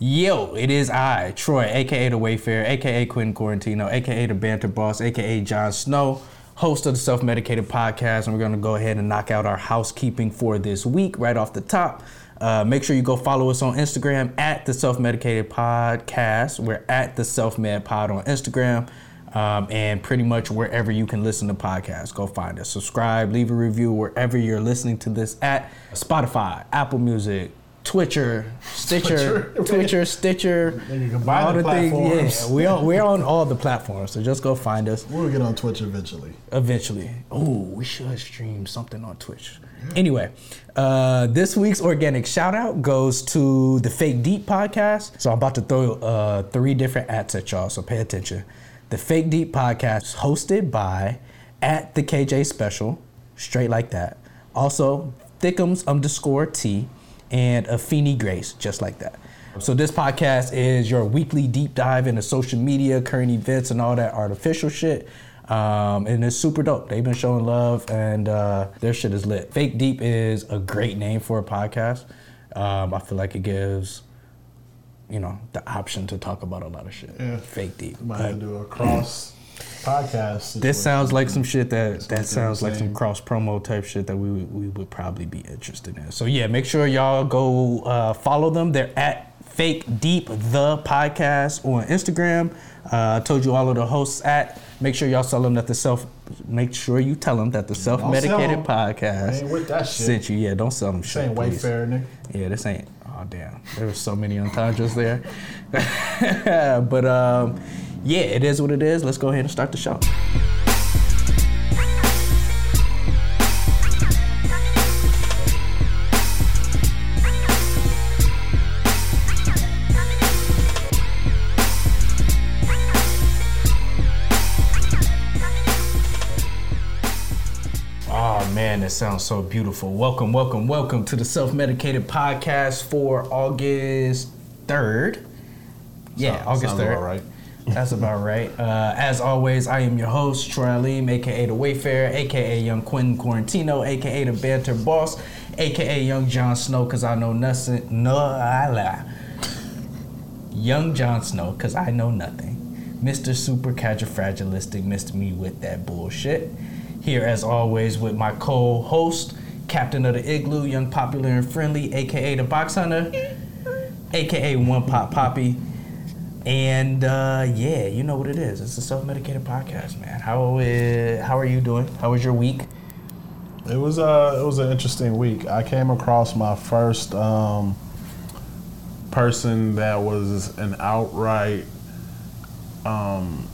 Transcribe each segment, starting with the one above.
Yo, it is I, Troy, aka the Wayfarer, aka Quentin Quarantino, aka the Banter Boss, aka Jon Snow, host of the Self Medicated Podcast, and we're gonna go ahead and knock out our housekeeping for this week right off the top. Uh, make sure you go follow us on Instagram at the Self Medicated Podcast. We're at the Self Med Pod on Instagram. Um, and pretty much wherever you can listen to podcasts, go find us. Subscribe, leave a review wherever you're listening to this at Spotify, Apple Music, Twitcher, Stitcher, Twitcher. Twitcher, Stitcher, They can combine all the the things. platforms. Yeah, we're on, we're on all the platforms, so just go find us We'll get on Twitch eventually. eventually. Oh, we should stream something on Twitch. Anyway, uh, this week's organic shout out goes to the Fake Deep podcast. So I'm about to throw uh, three different ads at y'all, so pay attention. The Fake Deep podcast is hosted by at the KJ Special, straight like that. Also, Thickums underscore T and Afeni Grace, just like that. So this podcast is your weekly deep dive into social media, current events, and all that artificial shit. Um, and it's super dope. They've been showing love, and uh, their shit is lit. Fake Deep is a great name for a podcast. Um, I feel like it gives, you know, the option to talk about a lot of shit. Yeah. Fake Deep. Might to do a cross podcast. this sounds like some shit that that sounds like some cross promo type shit that we would- we would probably be interested in. So yeah, make sure y'all go uh, follow them. They're at Fake Deep the podcast on Instagram. Uh, I told you all of the hosts at. Make sure y'all tell them that the self. Make sure you tell them that the self medicated podcast Ain't with that shit. sent you. Yeah, don't sell them shit. Saying please. Wayfarer, nigga. Yeah, this ain't. Oh damn, there were so many entendres there. but um, yeah, it is what it is. Let's go ahead and start the show. Oh man, that sounds so beautiful. Welcome, welcome, welcome to the Self Medicated Podcast for August 3rd. Yeah, Sound- August 3rd. about right. That's about right. Uh, as always, I am your host, Troy Aleem, aka The Wayfarer, aka Young Quentin Quarantino, aka The Banter Boss, aka Young Jon Snow, because I know nothing. No, I lie. Young Jon Snow, because I know nothing. Mr. Super Fragilistic missed me with that bullshit. Here, as always, with my co host, Captain of the Igloo, Young Popular and Friendly, aka The Box Hunter, aka One Pop Poppy. And uh, yeah, you know what it is. It's a self-medicated podcast, man. How uh, how are you doing? How was your week? It was uh, it was an interesting week. I came across my first um, person that was an outright um,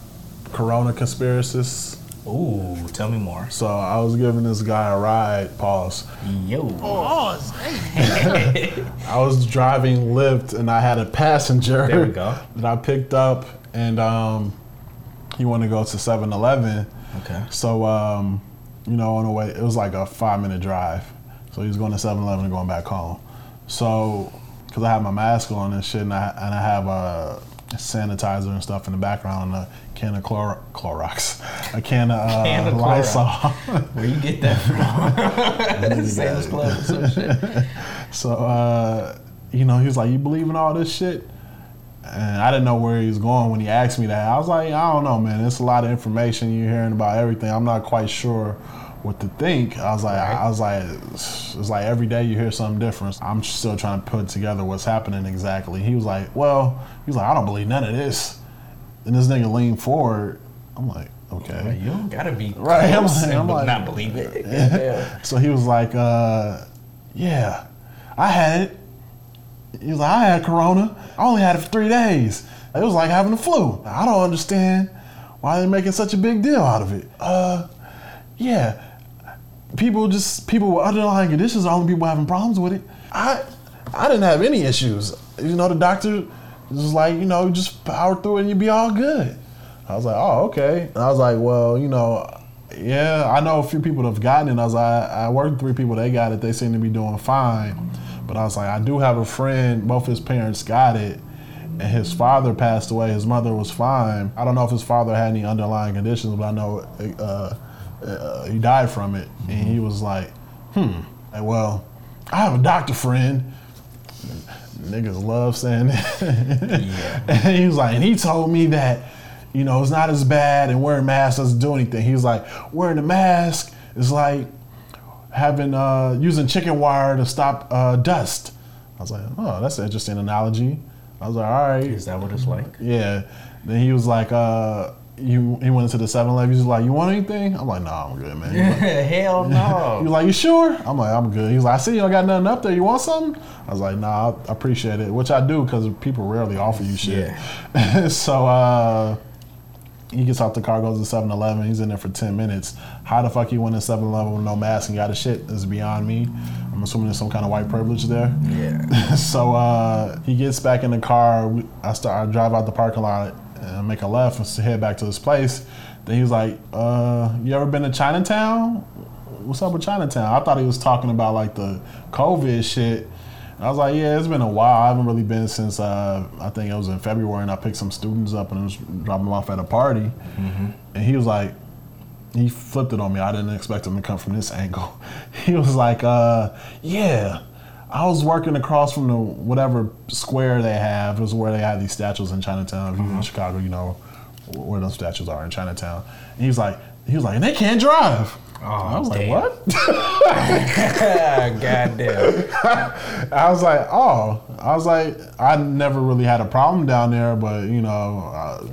Corona conspiracist. Ooh, tell me more. So I was giving this guy a ride. Pause. Yo. Pause. I was driving Lyft and I had a passenger There we go. that I picked up and um, he wanted to go to 7-Eleven. Okay. So, um, you know, on the way, it was like a five minute drive. So he was going to 7 Eleven and going back home. So, because I had my mask on and shit, and I, and I have a sanitizer and stuff in the background, and a can of Clor- Clorox, a can of, uh, Can of. Lysol. Where you get that from? Sam's Club or some shit. so, uh, you know, he was like, You believe in all this shit? And I didn't know where he was going when he asked me that. I was like, I don't know, man. It's a lot of information you're hearing about everything. I'm not quite sure what to think. I was like, I was like, it's like every day you hear something different. I'm still trying to put together what's happening exactly. He was like, well, he was like, I don't believe none of this. And this nigga leaned forward. I'm like, okay. You don't gotta be Right, I'm like- I'm like- not believe it. Yeah. So he was like, uh, yeah, I had it. He was like, I had corona. I only had it for three days. It was like having the flu. I don't understand why they're making such a big deal out of it. Uh, yeah, people just people with underlying conditions are the only people having problems with it. I I didn't have any issues. You know, the doctor was like, you know, just power through it and you'll be all good. I was like, oh, okay. And I was like, well, you know, yeah, I know a few people that have gotten it. I was like, I worked with three people, they got it. They seem to be doing fine. But I was like, I do have a friend, both his parents got it, and his father passed away. His mother was fine. I don't know if his father had any underlying conditions, but I know uh, uh, he died from it. And he was like, hmm, like, well, I have a doctor friend Niggas love saying that. and he was like, and he told me that, you know, it's not as bad and wearing masks doesn't do anything. He was like, wearing a mask is like having uh, using chicken wire to stop uh, dust. I was like, oh, that's an interesting analogy. I was like, all right. Is that what it's like? Yeah. Then he was like, uh, you, he went into the 7 Eleven. He was like, you want anything? I'm like, nah, I'm good, man. Like, Hell no. was no. like, you sure? I'm like, I'm good. He's like, I see you don't got nothing up there. You want something? I was like, nah, I appreciate it, which I do because people rarely offer you shit. Yeah. so uh, he gets off the car, goes to 7 Eleven. He's in there for 10 minutes. How the fuck he went to 7 Eleven with no mask and got his shit is beyond me. I'm assuming there's some kind of white privilege there. yeah. so uh, he gets back in the car. I start. I drive out the parking lot and make a left and head back to his place. Then he was like, uh, "You ever been to Chinatown? What's up with Chinatown?" I thought he was talking about like the COVID shit. I was like, "Yeah, it's been a while. I haven't really been since uh, I think it was in February, and I picked some students up and I was dropping them off at a party." And he was like, he flipped it on me. I didn't expect him to come from this angle. He was like, uh, "Yeah, I was working across from the whatever square they have. It was where they have these statues in Chinatown. If you're in Chicago, you know where those statues are in Chinatown." And he was like, "He was like, and they can't drive." I was like, "What?" God damn. I was like, "Oh," I was like, "I never really had a problem down there, but you know." Uh,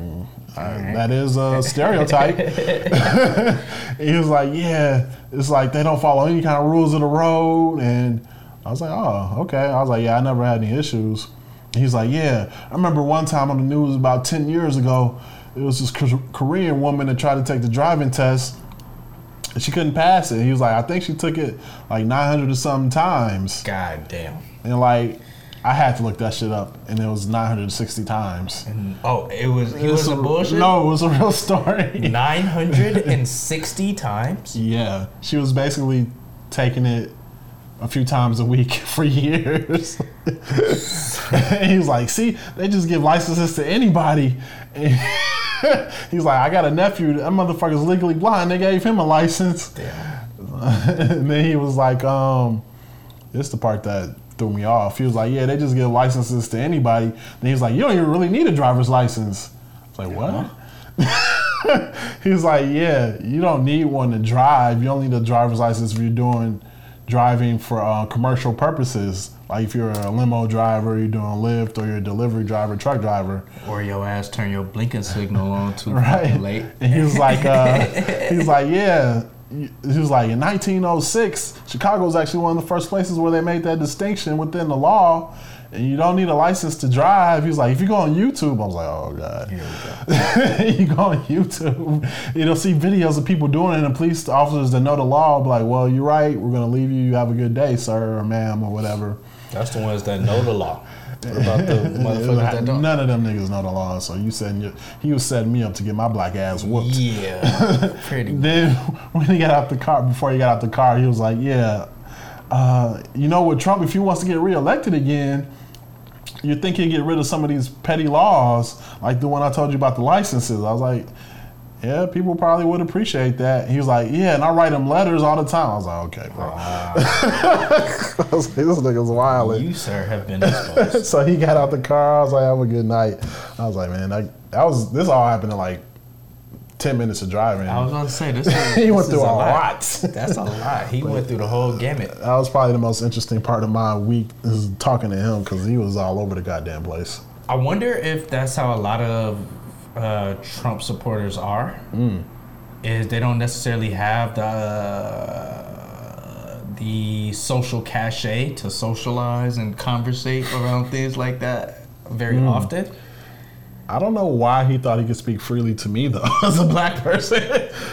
I, that is a stereotype. he was like, "Yeah, it's like they don't follow any kind of rules of the road," and I was like, "Oh, okay." I was like, "Yeah, I never had any issues." He's like, "Yeah, I remember one time on the news about ten years ago, it was this Korean woman that tried to take the driving test, and she couldn't pass it." He was like, "I think she took it like nine hundred or something times," God damn. and like, I had to look that shit up, and it was nine hundred sixty times. And, oh, it was he It's was a bullshit. No, it was a real story. Nine hundred and sixty times. Yeah, she was basically taking it a few times a week for years. he was like, "See, they just give licenses to anybody." He's like, "I got a nephew. That motherfucker's legally blind. They gave him a license." Damn. and then he was like, um, this is the part that threw me off. He was like, yeah, they just give licenses to anybody. Then he was like, you don't even really need a driver's license. I was like, what? he was like, yeah, you don't need one to drive. You only need a driver's license if you're doing driving for uh, commercial purposes. Like if you're a limo driver, you're doing Lyft, or you're a delivery driver, truck driver. Or your ass turn your blinking signal on too right? late. And he was like, uh, he was like, yeah. He was like, in 1906, Chicago was actually one of the first places where they made that distinction within the law, and you don't need a license to drive. He was like, if you go on YouTube, I was like, oh god. Here we go. you go on YouTube, you'll see videos of people doing it, and police officers that know the law will be like, well, you're right. We're gonna leave you. You have a good day, sir or ma'am or whatever. That's the ones that know the law. What about the motherfuckers that don't? None of them niggas know the law, so you setting your, he was setting me up to get my black ass whooped. Yeah, pretty. Then when he got out the car, before he got out the car, he was like, "Yeah, uh, you know, with Trump, if he wants to get reelected again, you think he'd get rid of some of these petty laws, like the one I told you about the licenses." I was like, "Yeah, people probably would appreciate that." He was like, "Yeah, and I write him letters all the time." I was like, "Okay, bro." Wow. I was like, "This nigga's wild." You sir have been exposed. so he got out the car. I was like, "Have a good night." I was like, "Man, that, that was this all happened in like ten minutes of driving." I was going to say this. Is, he went through a lot. That's a lot. He went through the whole gamut. That was probably the most interesting part of my week is talking to him because he was all over the goddamn place. I wonder if that's how a lot of uh, Trump supporters are. Is they don't necessarily have the uh, the social cachet to socialize and conversate around things like that very often. I don't know why he thought he could speak freely to me though, as a black person.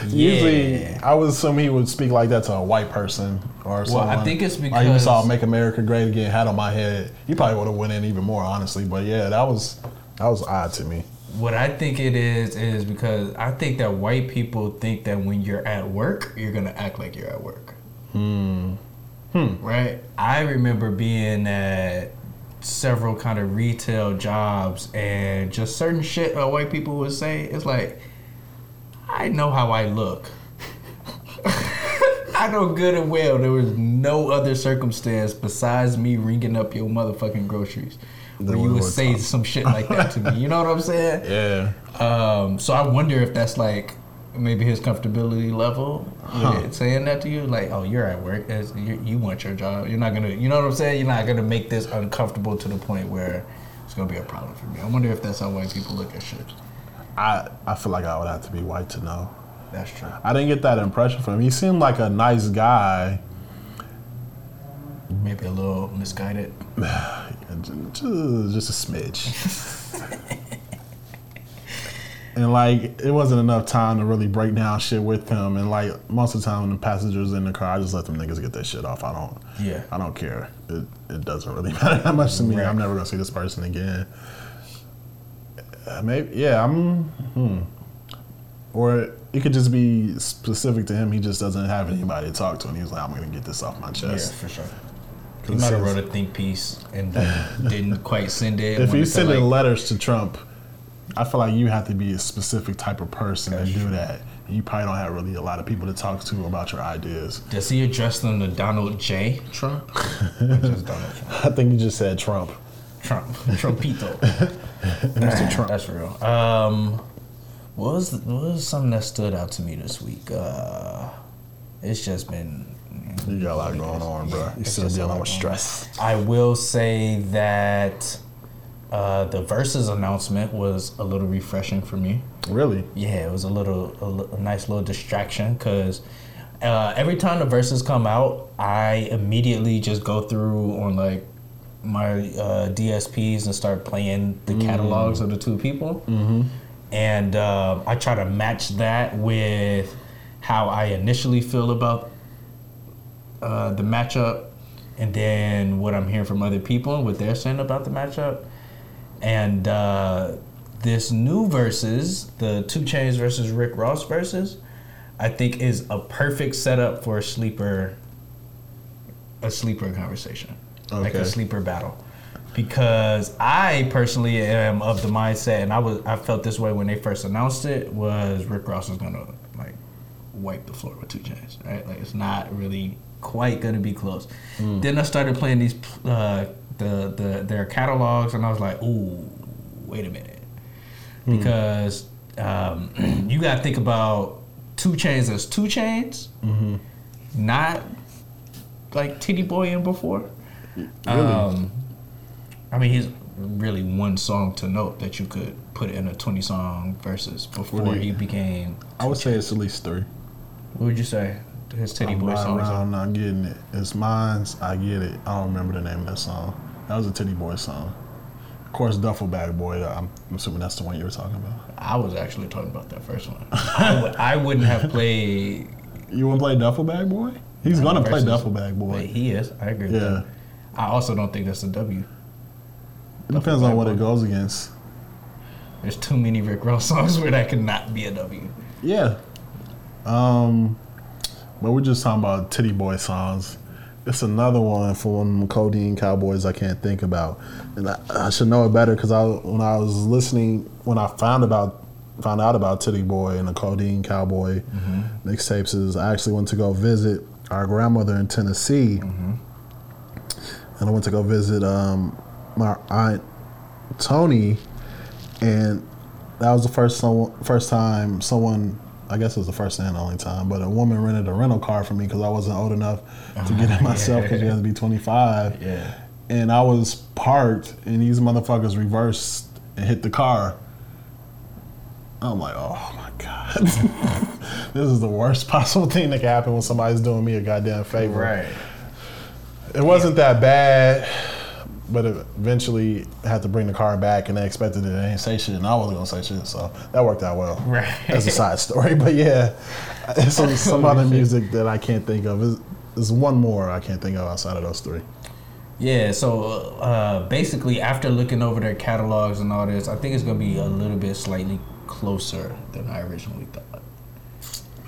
Usually, I would assume he would speak like that to a white person or something. Well, someone. I think it's you because- saw "Make America Great Again" hat on my head. He probably would have went in even more, honestly. But yeah, that was that was odd to me. What I think it is is because I think that white people think that when you're at work, you're gonna act like you're at work. Hmm. Hmm. Right. I remember being at several kind of retail jobs and just certain shit that white people would say. It's like, I know how I look. I know good and well there was no other circumstance besides me ringing up your motherfucking groceries where you would say some shit like that to me. You know what I'm saying? Yeah. Um, so I wonder if that's like maybe his comfortability level Huh. saying that to you, like, oh, you're at work, It's- you, you want your job. You're not gonna, you know what I'm saying? You're not gonna make this uncomfortable to the point where it's gonna be a problem for me. I wonder if that's how white people look at shit. I, I feel like I would have to be white to know. That's true. I didn't get that impression from him. He seemed like a nice guy. Maybe a little misguided. Just, just a smidge. and like it wasn't enough time to really break down shit with him. And like most of the time when the passengers in the car, I just let them niggas get their shit off. I don't Yeah. I don't care. It it doesn't really matter that much to me. Right. I'm never gonna see this person again. Uh, maybe yeah, I'm hmm. Or it could just be specific to him. He just doesn't have anybody to talk to, and he's like, "I'm gonna get this off my chest." Yeah, for sure. He 'Cause it might have wrote a think piece and didn't quite send it. If wanted you to, sending like- letters to Trump, I feel like you have to be a specific type of person That's to do true. that. You probably don't have really a lot of people to talk to about your ideas. does he address them to Donald J. Trump? Just Donald Trump. I think you just said Trump. Trump. Trumpito. Mr. Trump. That's real. Um, what was what was something that stood out to me this week? Uh, it's just been. You got a lot going on, bro. You It's still dealing with stress. I will say that uh, the Verzuz announcement was a little refreshing for me. Really? Yeah, it was a little a, a nice little distraction because uh, every time the Verzuz come out, I immediately just go through on like my uh, DSPs and start playing the catalogs of the two people, mm-hmm. and uh, I try to match that with how I initially feel about uh, the matchup, and then what I'm hearing from other people and what they're saying about the matchup. And uh, this new Verzuz, the 2 Chainz versus Rick Ross Verzuz, I think is a perfect setup for a sleeper, a sleeper conversation, like a sleeper battle. Because I personally am of the mindset, and I was I felt this way when they first announced it, was Rick Ross was gonna like wipe the floor with 2 Chainz, right? Like it's not really quite gonna be close. Then I started playing these uh, the the their catalogs, and I was like, ooh, wait a minute, because um, you got to think about 2 Chainz as 2 Chainz, not like Titty Boy in before. Um, I mean, he's really one song to note that you could put in a 20 song Verzuz before Really? he became. I would say it's at least three. What would you say? His Titty I'm Boy riding I'm not getting it. It's mine's. I get it. I don't remember the name of that song. That was a Titty Boy song. Of course, Duffel Bag Boy. I'm assuming that's the one you were talking about. I was actually talking about that first one. I, would, I wouldn't have played. You want to play Duffel Bag Boy? He's gonna play Duffel Bag Boy. he is. I agree Yeah. I also don't think that's a W. It depends on what it goes against. There's too many Rick Ross songs where that could not be a W. Yeah. Um, but we're just talking about Titty Boy songs. It's another one from Codeine Cowboys I can't think about, and I, I should know it better because I when I was listening when I found about found out about Titty Boy and the Codeine Cowboy mixtapes is I actually went to go visit our grandmother in Tennessee, and I went to go visit um, my aunt Tony, and that was the first some, first time someone I guess it was the first and only time, but a woman rented a rental car for me because I wasn't old enough to get it uh-huh. myself because you had to be 25. Yeah. And I was parked, and these motherfuckers reversed and hit the car. I'm like, oh my god, this is the worst possible thing that can happen when somebody's doing me a goddamn favor. Right. It wasn't that bad, but eventually had to bring the car back, and they expected it. They didn't say shit, and I wasn't gonna say shit, so that worked out well. Right. As a side story, but yeah, some some other music that I can't think of. Is, there's one more I can't think of outside of those three. Yeah, so uh, basically, after looking over their catalogs and all this, I think it's gonna be a little bit slightly closer than I originally thought.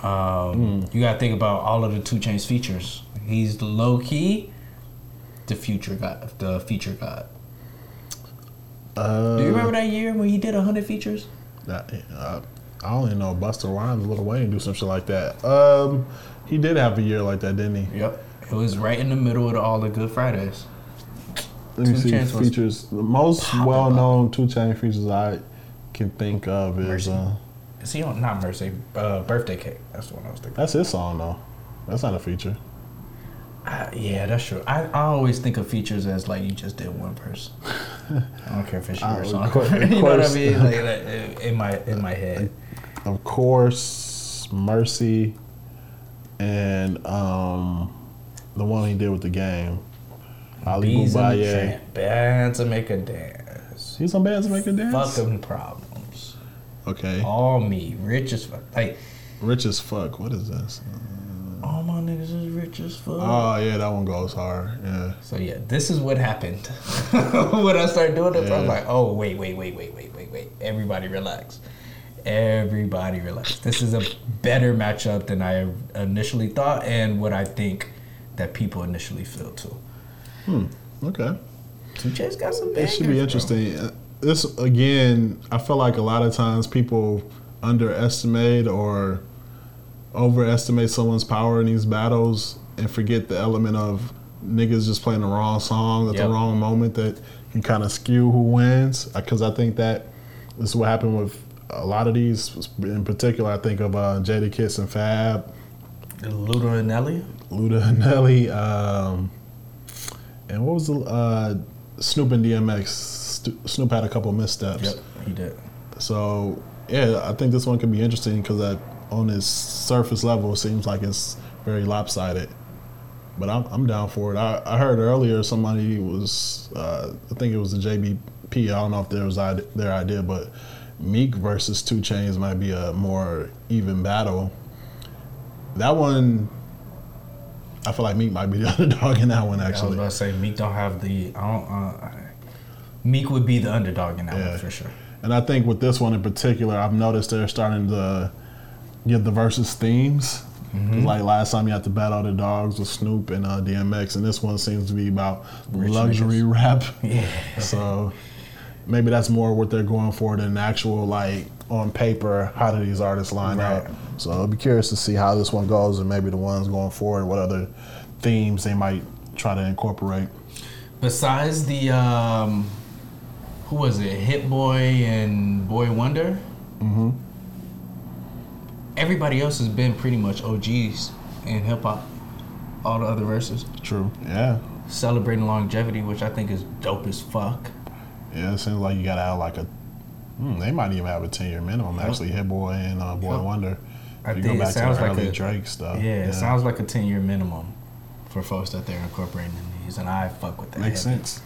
Um, You gotta think about all of the 2 Chainz features. He's the low key, the future god, the feature god. Uh, Do you remember that year when he did hundred features? That, uh, I only know Busta Rhymes, Lil Wayne do some shit like that. Um, he did have a year like that, didn't he? Yep. It was right in the middle of all the Good Fridays. Let me Two see Chainz features. The most well known two chain features I can think of is Mercy. uh, Is he on? Not Mercy. Uh, birthday cake. That's the one I was thinking. that's his song though. That's not a feature. Uh, yeah, that's true. I, I always think of features as like you just did one person. I don't care if it's Uh, your of song. course- you know what I mean? Like, like, in my in my head. Of course, Mercy, and um, the one he did with the game, Ali Bees Boubaye. band to make a dance. He's on Bands to Make a Dance. Fucking problems. Okay, All me, rich as fuck. Like rich as fuck. What is this? All my niggas is rich as fuck. Oh yeah, that one goes hard. Yeah. So yeah, this is what happened when I started doing this. I was Yeah. like, oh wait, wait, wait, wait, wait, wait, wait. Everybody relax. Everybody relax. This is a better matchup than I initially thought, and what I think that people initially feel too. Hmm. Okay. Two got some It should be interesting. Uh, This again, I feel like a lot of times people underestimate or overestimate someone's power in these battles and forget the element of niggas just playing the wrong song at Yep. the wrong moment that can kind of skew who wins. Because I think that this is what happened with a lot of these. In particular, I think of uh, Jadakiss and Fab, Luda and Nelly. Luda and Nelly, um, and what was the uh, Snoop and DMX? Snoop had a couple missteps. Yep, he did. So yeah, I think this one could be interesting because that on its surface level it seems like it's very lopsided. But I'm I'm down for it. I, I heard earlier somebody was uh, I think it was the JBP. I don't know if there was their idea, but Meek versus 2 Chainz might be a more even battle. That one, I feel like Meek might be the underdog in that one actually. I was about to say Meek don't have the. I don't. Uh, Meek would be the underdog in that Yeah. one for sure. And I think with this one in particular, I've noticed they're starting to give the Verzuz themes. 'Cause Like last time you had to battle the dogs with Snoop and uh, DMX, and this one seems to be about Rich luxury rap. Yeah. So maybe that's more what they're going for than actual like on paper. How do these artists line Right. up? So I'll be curious to see how this one goes, and maybe the ones going forward, what other themes they might try to incorporate. Besides the um, who was it? Hit Boy and Boi-1da. Mm-hmm. Everybody else has been pretty much OGs in hip hop. All the other Verzuz True. Yeah. celebrating longevity, which I think is dope as fuck. Yeah, it seems like you gotta have like a. Hmm, they might even have a ten year minimum. Yep. Actually, Hit Boy and uh, Boy Yep. Wonder. I If you think go it back to sounds the like early a Drake stuff. Yeah, it sounds like a ten year minimum for folks that they're incorporating in these, and I fuck with that. makes heavy. sense.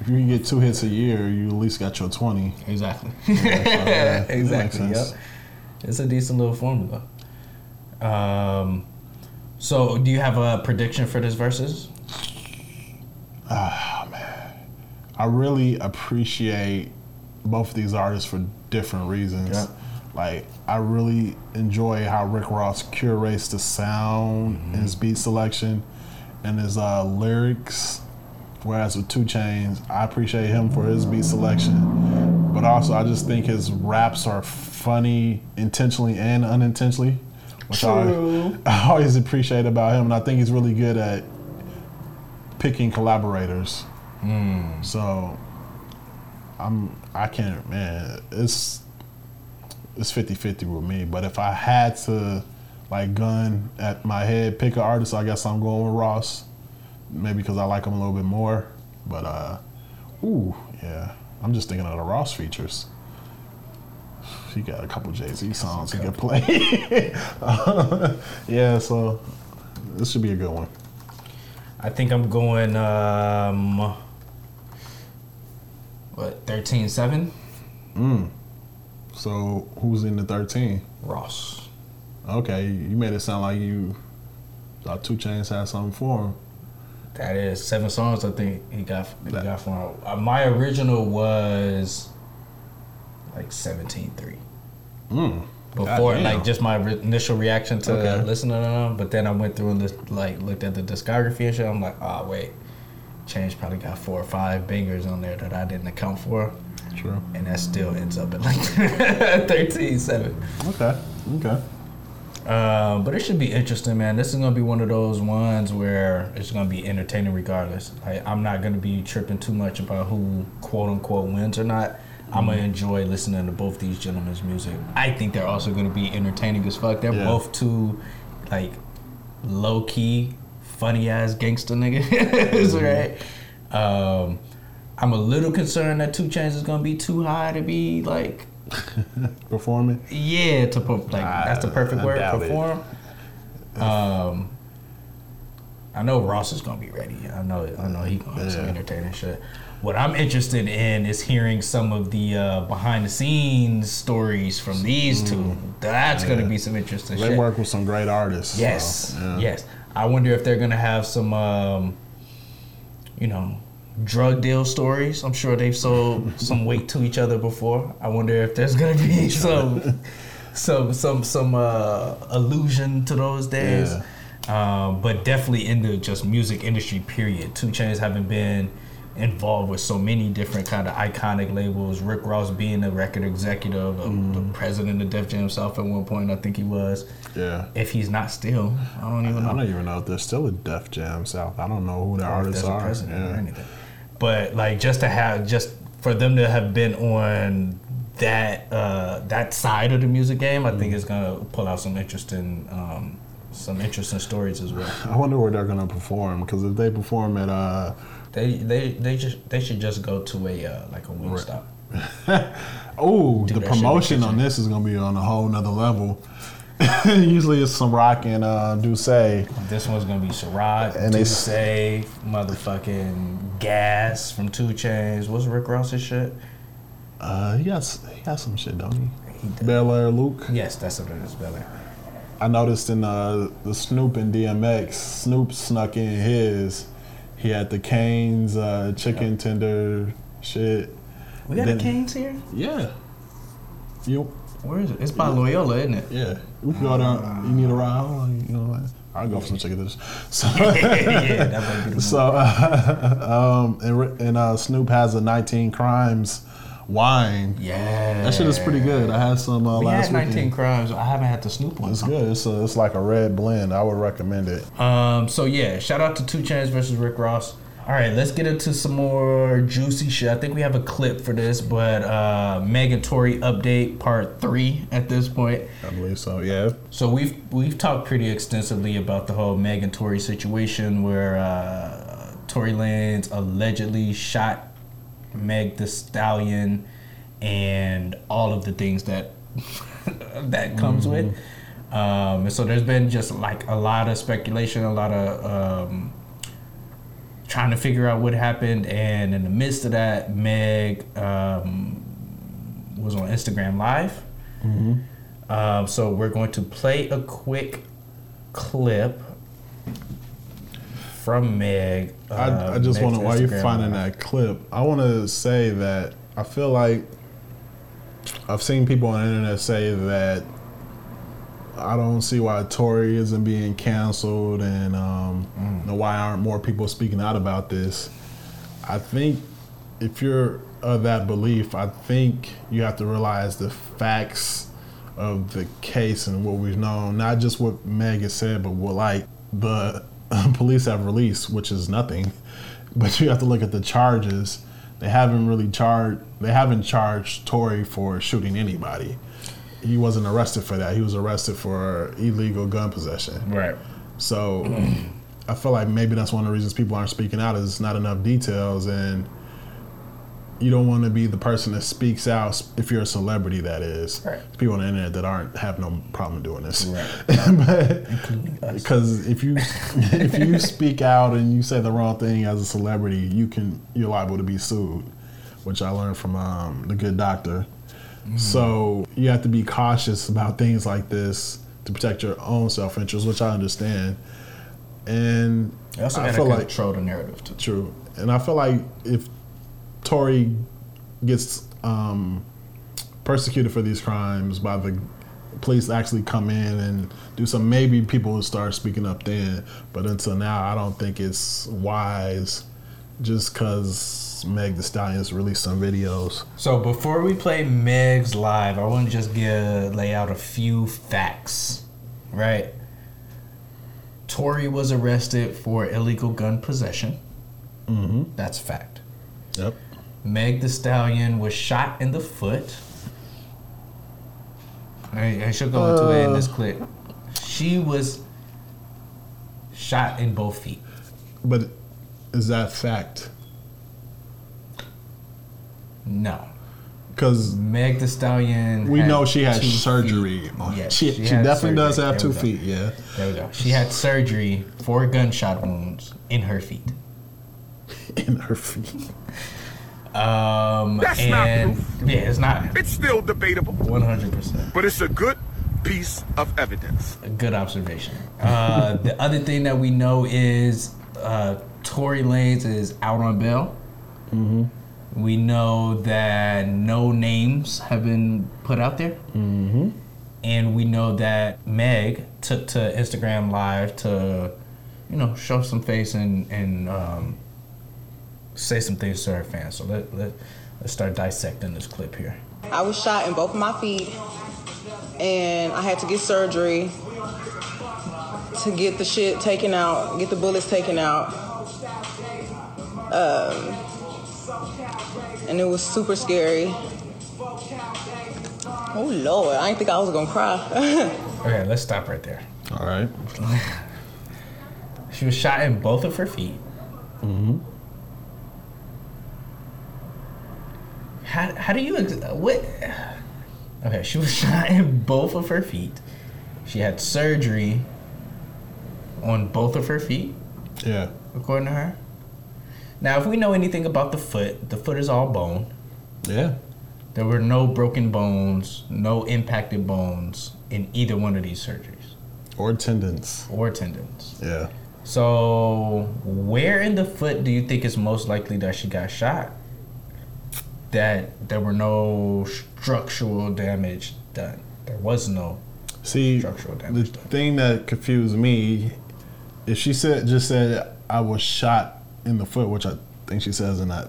If you can get two hits a year, you at least got your twenty. Exactly. Yeah, so, yeah, that makes exactly. sense. Yep. It's a decent little formula. Um, so do you have a prediction for this Verzuz? Ah man, I really appreciate both of these artists for different reasons. Yeah. Like I really enjoy how Rick Ross curates the sound Mm-hmm. and his beat selection and his uh, lyrics. Whereas with 2 Chainz, I appreciate him for his beat selection, but also I just think his raps are funny intentionally and unintentionally, which I, True. I always appreciate about him, and I think he's really good at picking collaborators. So I'm I can't man, it's it's 50-50 with me. But if I had to like gun at my head, pick an artist, I guess I'm going with Ross. Maybe because I like him a little bit more. But uh ooh, yeah. I'm just thinking of the Ross features. He got a couple Jay Z songs he could play. yeah, so this should be a good one. I think I'm going um what 13-7? So who's in the 13? Ross. Okay, you made it sound like you thought 2 Chainz had something for him. That is seven songs. I think he got he got from uh, my original was like 17-3. Mm. before Goddamn. like just my re- initial reaction to Okay. listening to them but then i went through and like looked at the discography and shit i'm like oh wait Chainz probably got four or five bangers on there that i didn't account for True. and that still ends up at like 13-7. Okay. Okay. Um, but it should be interesting, man. This is gonna be one of those ones where it's gonna be entertaining regardless. Like, I'm not gonna be tripping too much about who quote unquote wins or not. I'm gonna enjoy listening to both these gentlemen's music. I think they're also gonna be entertaining as fuck. They're Yeah. both two, like, low key, funny ass gangster niggas, right? Um, I'm a little concerned that 2 Chainz is gonna be too high to be like Performing. yeah, to per- like that's the perfect I word. Perform. Um, I know Ross is gonna be ready. I know. I know he gonna have some entertaining shit. What I'm interested in is hearing some of the uh, behind the scenes stories from these two. That's gonna Mm. Be some interesting They shit. work with some great artists. so, Yes. yeah. Yes. I wonder if they're gonna have some, um, you know, drug deal stories. I'm sure they've sold some weight to each other before. I wonder if there's gonna be some, some, some, some uh, allusion to those days. Um, but definitely in the just music industry. Period. 2 Chainz haven't been involved with so many different kind of iconic labels. Rick Ross being the record executive, uh, the president of Def Jam himself at one point. I think he was Yeah. if he's not still, I don't even I know don't even know if there's still a Def Jam South. I don't know who the artists are. president or anything. But like just to have just for them to have been on that uh, that side of the music game, I Mm. think is gonna pull out some interesting um, some interesting stories as well. I wonder where they're gonna perform because if they perform at uh, They they they just they should just go to a uh, like a wing stop. oh, the that shit in the promotion on this is gonna be on a whole nother level. Usually it's some rock and uh, D'USSÉ. This one's gonna be Ciroc, And they D'USSÉ, motherfucking Gas from 2 Chainz. What's Rick Ross's shit? Uh, he got he got some shit, don't he? He. Bel Air Luke. Yes, that's what it is, Belly. I noticed in uh, the Snoop and DMX, Snoop snuck in his. He had the Cane's uh, chicken tender shit. We got Then- a Cane's here. Yeah. You Where is it? It's by Loyola, isn't it? yeah. We go down. You need a ride? Hold on, You know what? I'll go for some chicken tenders. So, yeah, that might be the so uh, um, and, and uh, Snoop has a 19 Crimes wine. Yeah. That shit is pretty good. I had some uh, We last had 19 weekend. crimes. I haven't had the Snoop one. It's good. It's, a, it's like a red blend. I would recommend it. Um. So yeah, shout out to 2 Chainz versus Rick Ross. All right, let's get into some more juicy shit. I think we have a clip for this, but uh, Meg and Tory update part three at this point. I believe so. Yeah. So we've we've talked pretty extensively about the whole Meg and Tory situation where uh, Tory Lanez allegedly shot Meg the Stallion and all of the things that that comes with. Um, and so there's been just like a lot of speculation, a lot of um, trying to figure out what happened. And in the midst of that, Meg um, was on Instagram Live. Um, so we're going to play a quick clip from Meg. I, uh, I just Meg's want to, while you're finding that clip, I want to say that I feel like I've seen people on the internet say that I don't see why Tory isn't being canceled and um, Mm. why aren't more people speaking out about this. I think if you're of that belief, I think you have to realize the facts of the case and what we've known, not just what Meg has said, but what like the police have released, which is nothing. But you have to look at the charges. They haven't really charged. They haven't charged Tory for shooting anybody. He wasn't arrested for that. He was arrested for illegal gun possession. Right. So I feel like maybe that's one of the reasons people aren't speaking out is not enough details and you don't want to be the person that speaks out if you're a celebrity that is. Right. People on the internet that aren't have no problem doing this. Right. because if you if you speak out and you say the wrong thing as a celebrity, you can you're liable to be sued, which I learned from um, the good doctor. So you have to be cautious about things like this to protect your own self interest, which I understand. And You also I feel like control the narrative too. True. And I feel like if Tory gets um, persecuted for these crimes by the police actually come in and do some, maybe people will start speaking up then. But until now, I don't think it's wise just because Meg The Stallions released some videos. So before we play Meg's live, I want to just give lay out a few facts, right? Tory was arrested for illegal gun possession. Mm-hmm. That's a fact. Yep. Meg the Stallion was shot in the foot. I, I should go into it in this Uh. clip. She was shot in both feet. But is that fact? No. Because Meg the Stallion. we know she had surgery. feet. Yes, she, she, had definitely does have There two feet. Yeah. There we go. She had surgery for gunshot wounds in her feet. In her feet. Um, That's not proof. yeah, it's not It's still debatable, 100%. but it's a good piece of evidence. A good observation. Uh, the other thing that we know is uh, Tory Lanez is out on bail. Mm-hmm. We know that no names have been put out there. Mm-hmm. And we know that Meg took to Instagram Live to, you know, show some face and, and um, say some things to her fans. So let, let, let's start dissecting this clip here. I was shot in both of my feet, and I had to get surgery to get the shit taken out, get the bullets taken out. Um, and it was super scary. Oh Lord, I didn't think I was gonna cry. Okay, let's stop right there. All right. She was shot in both of her feet. Mm-hmm. How, how do you ex- what? Okay, she was shot in both of her feet. She had surgery on both of her feet, Yeah. according to her. Now, if we know anything about the foot, the foot is all bone. Yeah. There were no broken bones, no impacted bones in either one of these surgeries Or tendons. or tendons. Yeah. So, where in the foot do you think is most likely that she got shot? That there were no structural damage done. There was no. See, Structural the done. thing that confused me, if she said just said I was shot in the foot, which I think she says in that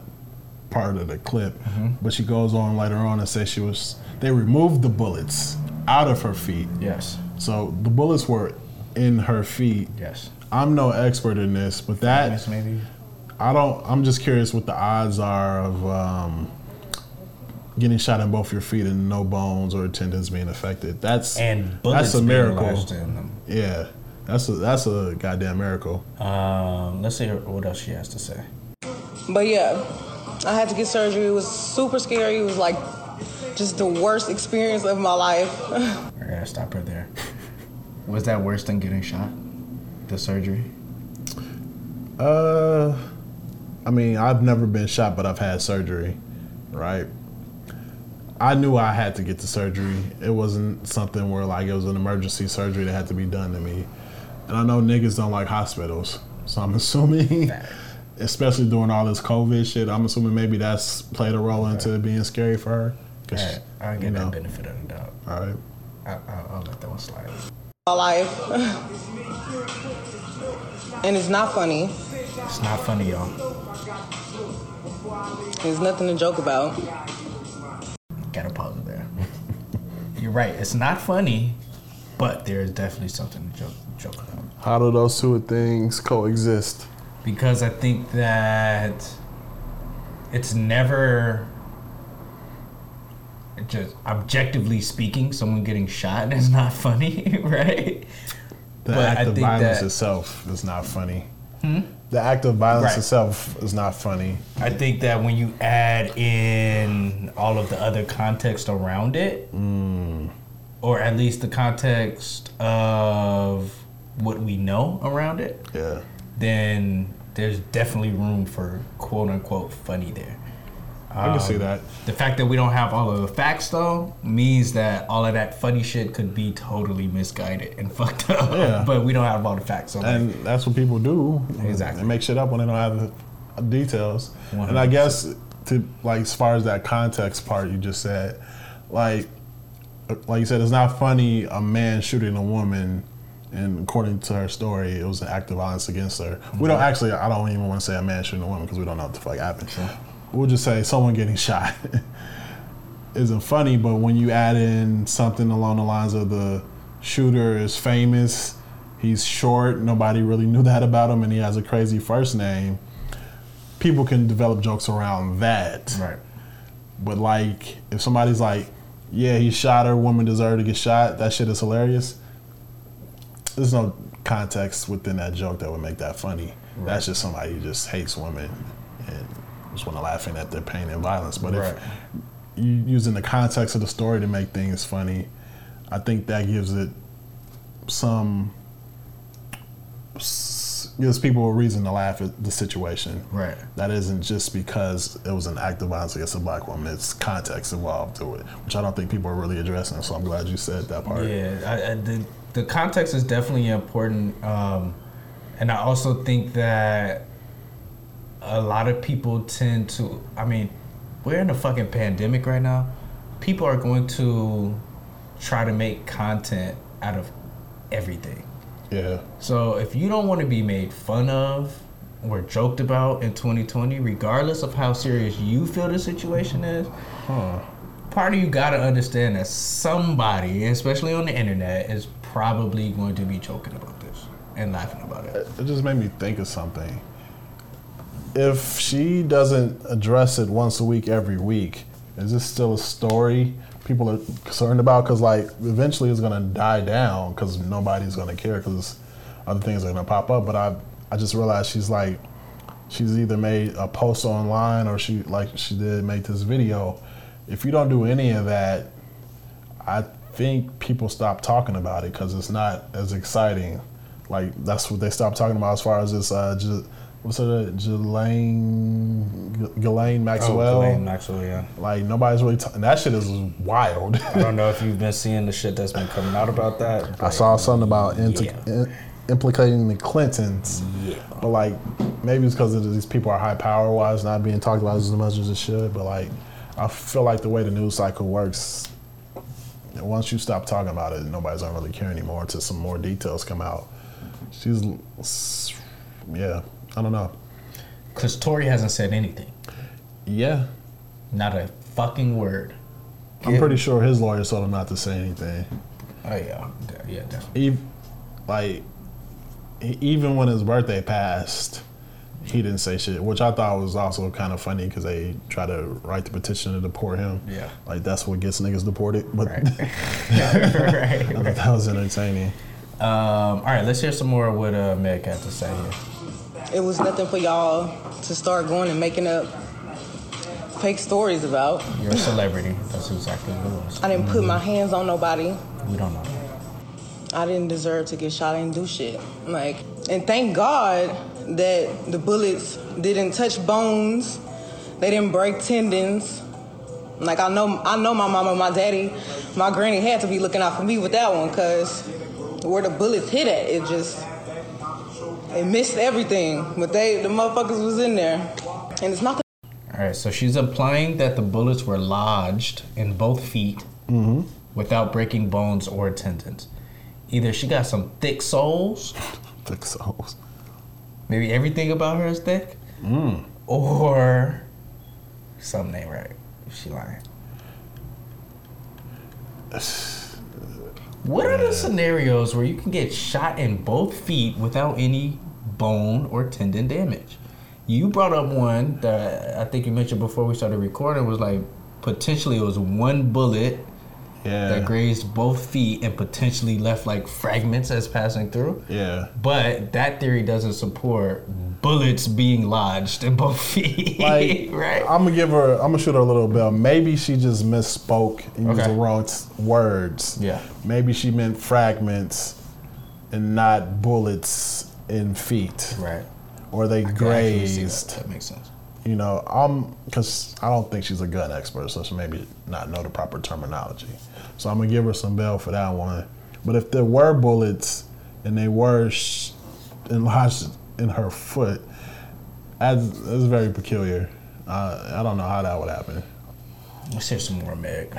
part of the clip, Mm-hmm. but she goes on later on and says she was they removed the bullets out of her feet, Yes. so the bullets were in her feet. Yes. I'm no expert in this, but that Yes, maybe. I don't. I'm just curious what the odds are of um, getting shot in both your feet and no bones or tendons being affected. That's And bullets that's a miracle. lodged in them. Yeah, that's a that's a goddamn miracle. Um, let's see what else she has to say. but yeah, I had to get surgery. It was super scary. It was like just the worst experience of my life. I gotta stop her there. Was that worse than getting shot? The surgery? Uh, I mean, I've never been shot, but I've had surgery, right? I knew I had to get the surgery. It wasn't something where like it was an emergency surgery that had to be done to me. And I know niggas don't like hospitals, so I'm assuming, especially during all this COVID shit, I'm assuming maybe that's played a role into it being scary for her. 'Cause, Alright, I'll you know, that benefit of the doubt. All right. I, I, I'll let that one slide. my life. and it's not funny. It's not funny, y'all. There's nothing to joke about. Gotta pause it there. You're right. It's not funny, but there is definitely something to joke, joke about. How do those two things coexist? Because I think that it's never just objectively speaking, someone getting shot is not funny, right? The But I act of think violence that- itself is not funny. Hmm? The act of violence Right. itself is not funny. I think that when you add in all of the other context around it, hmm. or at least the context of what we know around it, Yeah. then there's definitely room for quote unquote funny there. I can see Um, that. The fact that we don't have all of the facts though means that all of that funny shit could be totally misguided and fucked up. Yeah. but we don't have all the facts. So like, And that's what people do. Exactly. They make shit up when they don't have the details. And I guess to like as far as that context part you just said, like like you said, it's not funny a man shooting a woman And according to her story, it was an act of violence against her. We don't actually, I don't even want to say a man shooting a woman because we don't know what the fuck happened. We'll just say someone getting shot isn't funny, but when you add in something along the lines of the shooter is famous, he's short, nobody really knew that about him, and he has a crazy first name, people can develop jokes around that. Right. But like, if somebody's like, "Yeah, he shot her. Woman deserved to get shot," that shit is hilarious. There's no context within that joke that would make that funny. Right. That's just somebody who just hates women and just want to laughing at their pain and violence. But Right. if you using the context of the story to make things funny, I think that gives it some gives people a reason to laugh at the situation. Right. That isn't just because it was an act of violence against a black woman. It's context involved to it, which I don't think people are really addressing. So I'm glad you said that part. Yeah, I, I, the the context is definitely important, um, and I also think that a lot of people tend to. I mean, we're in a fucking pandemic right now. People are going to try to make content out of everything. Yeah. So if you don't want to be made fun of or joked about in 2020, regardless of how serious you feel the situation is, part of you got to understand that somebody, especially on the internet, is probably going to be joking about this and laughing about it. It just made me think of something. If she doesn't address it once a week, every week, is this still a story people are concerned about? Because like eventually it's gonna die down because nobody's gonna care because other things are gonna pop up. But I I just realized she's like she's either made a post online or she like she did make this video. If you don't do any of that, I think people stop talking about it because it's not as exciting. Like that's what they stop talking about as far as this. Uh, J- what's her Ghislaine Ghislaine Maxwell? Oh, Ghislaine Maxwell, yeah. Like nobody's really. talking. that shit is wild. I don't know if you've been seeing the shit that's been coming out about that. I saw something about Yeah. in- implicating the Clintons. Yeah. But like, maybe it's because these people are high power wise, not being talked about as much as it should. But like, I feel like the way the news cycle works, once you stop talking about it, nobody's gonna really care anymore until some more details come out. She's, yeah, I don't know. Because Tory hasn't said anything. Yeah, Not a fucking word. I'm pretty sure his lawyer told him not to say anything. Oh, yeah. Yeah, definitely. Even, like, e- even when his birthday passed, he didn't say shit, which I thought was also kind of funny because they try to write the petition to deport him. Yeah. like that's what gets niggas deported. But Right. right. I thought that was entertaining. Um, all right, let's hear some more of what uh, Meg had to say here. It was nothing for y'all to start going and making up fake stories about. You're a celebrity. That's exactly what it was. I didn't put my hands on nobody. We don't know. I didn't deserve to get shot. I didn't do shit. Like, and thank God that the bullets didn't touch bones. They didn't break tendons. Like I know, I know my mama, my daddy, my granny had to be looking out for me with that one, cause where the bullets hit at, it just it missed everything. But they, the motherfuckers was in there, and it's not. The- All right, so she's implying that the bullets were lodged in both feet mm-hmm. without breaking bones or tendons. Either she got some thick soles, Thick souls. maybe everything about her is thick, mm. or something ain't right. If she lying. What are the scenarios where you can get shot in both feet without any bone or tendon damage? You brought up one that I think you mentioned before we started recording was like potentially it was one bullet Yeah. that grazed both feet and potentially left like fragments as passing through. yeah. But that theory doesn't support bullets being lodged in both feet, Like, right? I'm gonna give her. I'm gonna shoot her a little bell. Maybe she just misspoke and used the wrong t- words. Yeah. Maybe she meant fragments and not bullets in feet. right. Or they I see that. grazed. That makes sense. You know, I'm because I don't think she's a gun expert, so she maybe not know the proper terminology. So I'm gonna give her some bell for that one. But if there were bullets and they were sh- enlarged in her foot, that's, that's very peculiar. Uh, I don't know how that would happen. Let's hear some more, Meg.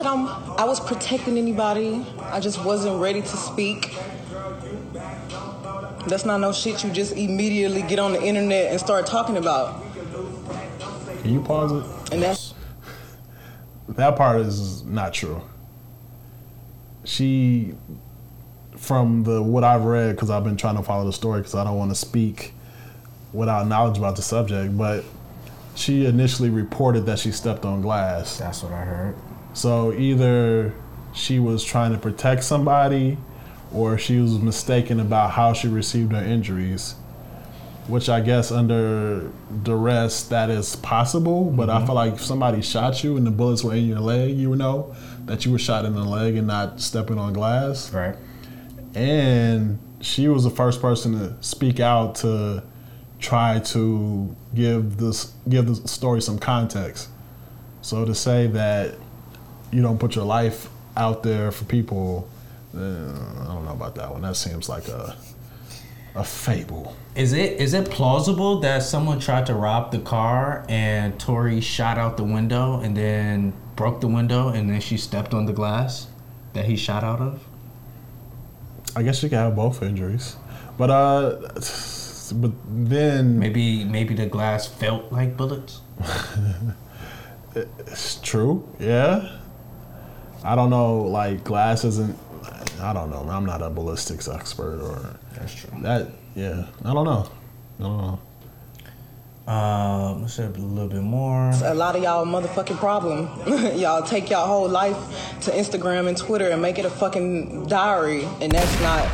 Um, I was protecting anybody. I just wasn't ready to speak. That's not no shit you just immediately get on the internet and start talking about. Can you pause it? And that's That part is not true. She, from the what I've read, because I've been trying to follow the story, because I don't want to speak without knowledge about the subject, but she initially reported that she stepped on glass. That's what I heard. So either she was trying to protect somebody, or she was mistaken about how she received her injuries. Which I guess under duress that is possible, but I mm-hmm. feel like if somebody shot you and the bullets were in your leg, you would know that you were shot in the leg and not stepping on glass. Right. And she was the first person to speak out to try to give this give the story some context. So to say that you don't put your life out there for people, uh, I don't know about that one. That seems like a a fable. Is it is it plausible that someone tried to rob the car and Tory shot out the window and then broke the window and then she stepped on the glass that he shot out of? I guess you could have both injuries, but uh, but then Maybe maybe the glass felt like bullets. It's true. Yeah. I don't know. Like glass isn't. I don't know. I'm not a ballistics expert or That's true. that. Yeah. I don't know. I don't know. Um, let's say a little bit more. a lot of y'all motherfucking problem. y'all take y'all whole life to Instagram and Twitter and make it a fucking diary, and that's not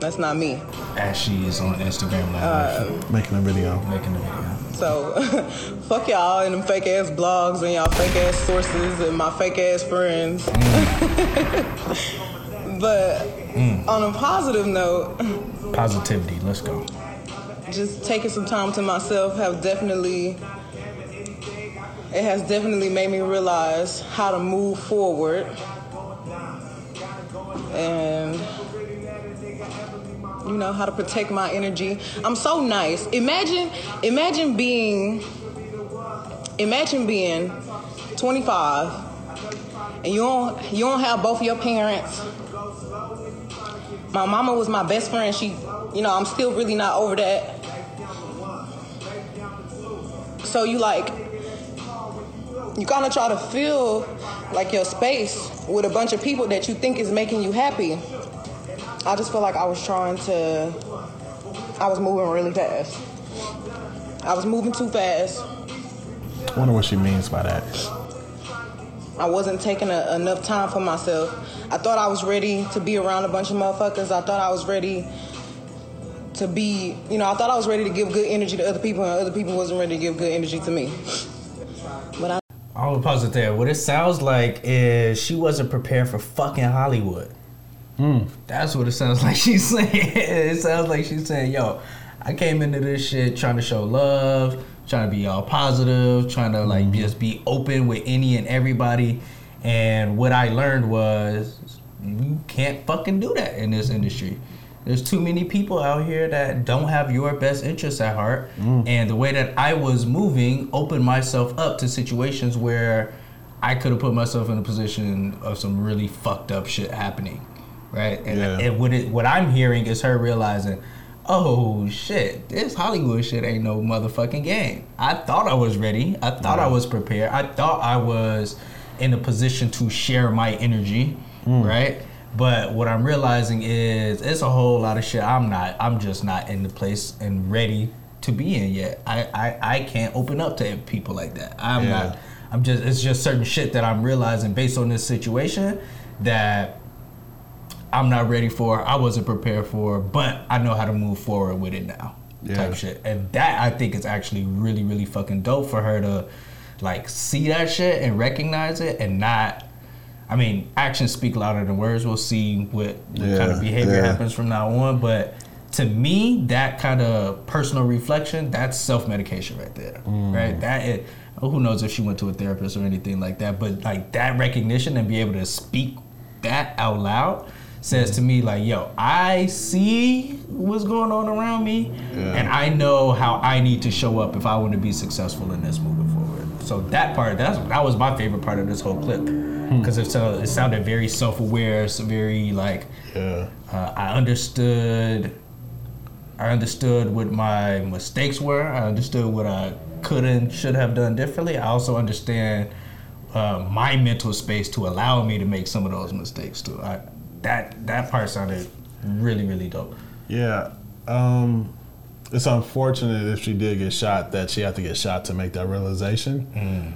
that's not me. As she is on Instagram live uh, Making a video. making a video. So fuck y'all and them fake ass blogs and y'all fake ass sources and my fake ass friends. Mm. but mm. on a positive note, Positivity. Let's go. Just taking some time to myself have definitely it has definitely made me realize how to move forward. And you know how to protect my energy. I'm so nice. Imagine imagine being imagine being 25 and you don't you don't have both of your parents. My mama was my best friend. She you know i'm still really not over that so you like you kind of try to fill like your space with a bunch of people that you think is making you happy i just feel like i was trying to i was moving really fast i was moving too fast I wonder what she means by that. I wasn't taking a, enough time for myself. I thought I was ready to be around a bunch of motherfuckers. I thought I was ready to be, you know, I thought I was ready to give good energy to other people, and other people wasn't ready to give good energy to me. But I, I will pause it there. What it sounds like is she wasn't prepared for fucking Hollywood. Hmm. That's what it sounds like she's saying. it sounds like she's saying, yo, I came into this shit trying to show love, trying to be all positive, trying to like hmm. just be open with any and everybody. And what I learned was you can't fucking do that in this industry. There's too many people out here that don't have your best interests at heart. Mm. And the way that I was moving opened myself up to situations where I could have put myself in a position of some really fucked up shit happening. Right? And, Yeah. and what it what I'm hearing is her realizing, oh shit, this Hollywood shit ain't no motherfucking game. I thought I was ready. I thought I was prepared. I thought I was in a position to share my energy, mm. right? But what I'm realizing is it's a whole lot of shit I'm not I'm just not in the place and ready to be in yet. I I, I can't open up to people like that. I'm Yeah. not I'm just it's just certain shit that I'm realizing based on this situation that I'm not ready for, I wasn't prepared for, but I know how to move forward with it now. Yeah. Type shit. And that I think is actually really, really fucking dope for her to like see that shit and recognize it and not I mean, actions speak louder than words. We'll see what, what kind of behavior yeah. happens from now on. But to me, that kind of personal reflection, that's self medication right there. Mm. Right? That is, who knows if she went to a therapist or anything like that. But like that recognition and be able to speak that out loud says to me like, yo, I see what's going on around me, and I know how I need to show up if I want to be successful in this moving forward. So that part, that's that was my favorite part of this whole clip because it, so- it sounded very self-aware, so very like Yeah. uh, I understood I understood what my mistakes were. I understood what I could and should have done differently. I also understand uh, my mental space to allow me to make some of those mistakes too. I, that that part sounded really really dope. Yeah. Um, it's unfortunate if she did get shot that she had to get shot to make that realization.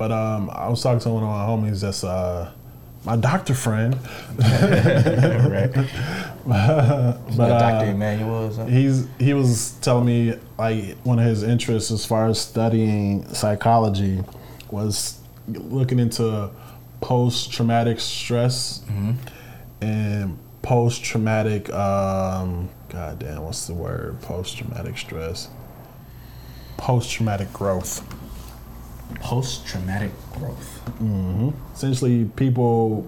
But um, I was talking to one of my homies that's uh, my doctor friend. right. but Dr. uh, Emmanuel or something. he's he was telling me like one of his interests as far as studying psychology was looking into post traumatic stress and post traumatic um god damn what's the word post traumatic stress post traumatic growth Post traumatic growth. Mm-hmm. essentially people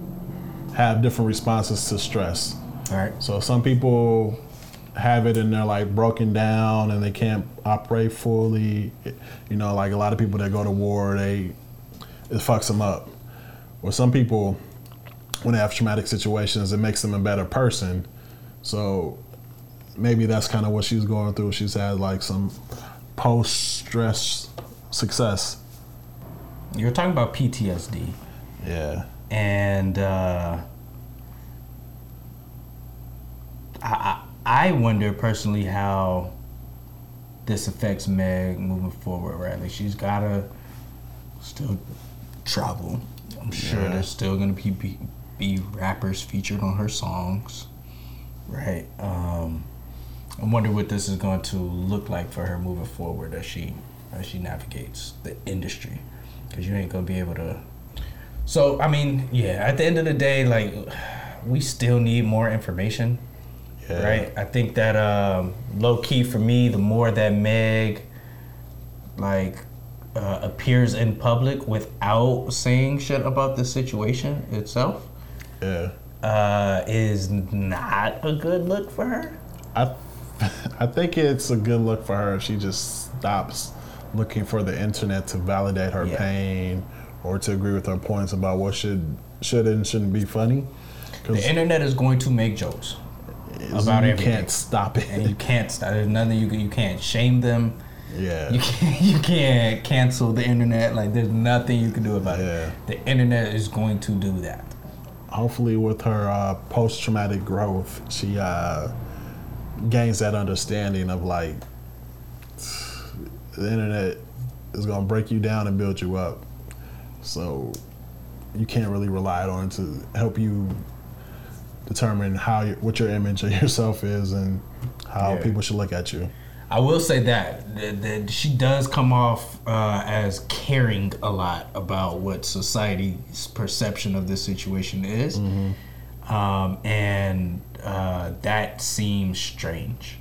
have different responses to stress All right. So some people have it and they're like broken down and they can't operate fully. You know, like a lot of people that go to war, they it fucks them up. Or some people, when they have traumatic situations, it makes them a better person. So maybe that's kind of what she's going through. She's had like some post stress success. You were talking about PTSD. Yeah. and uh, I, I I wonder personally how this affects Meg moving forward. Right, like she's gotta still travel. I'm sure Yeah. there's still gonna be, be be rappers featured on her songs. Right. Um, I wonder what this is going to look like for her moving forward as she as she navigates the industry, because you ain't gonna be able to so I mean, yeah. At the end of the day, like we still need more information, Yeah. right? I think that um, low key for me, the more that Meg like uh, appears in public without saying shit about the situation itself, Yeah. uh, is not a good look for her. I, I think it's a good look for her if she just stops looking for the internet to validate her Yeah. pain or to agree with her points about what should should and shouldn't be funny. The internet is going to make jokes about you everything. can't stop it. and you can't stop. There's nothing you can, you can't shame them. yeah. You can't you can't cancel the internet. Like there's nothing you can do about Yeah. it. The internet is going to do that. Hopefully, with her uh, post traumatic growth, she uh, gains that understanding of like the internet is gonna break you down and build you up. So you can't really rely on it to help you determine how what your image of yourself is and how Yeah. people should look at you. I will say that, that, she does come off uh, as caring a lot about what society's perception of this situation is, um, and uh, that seems strange.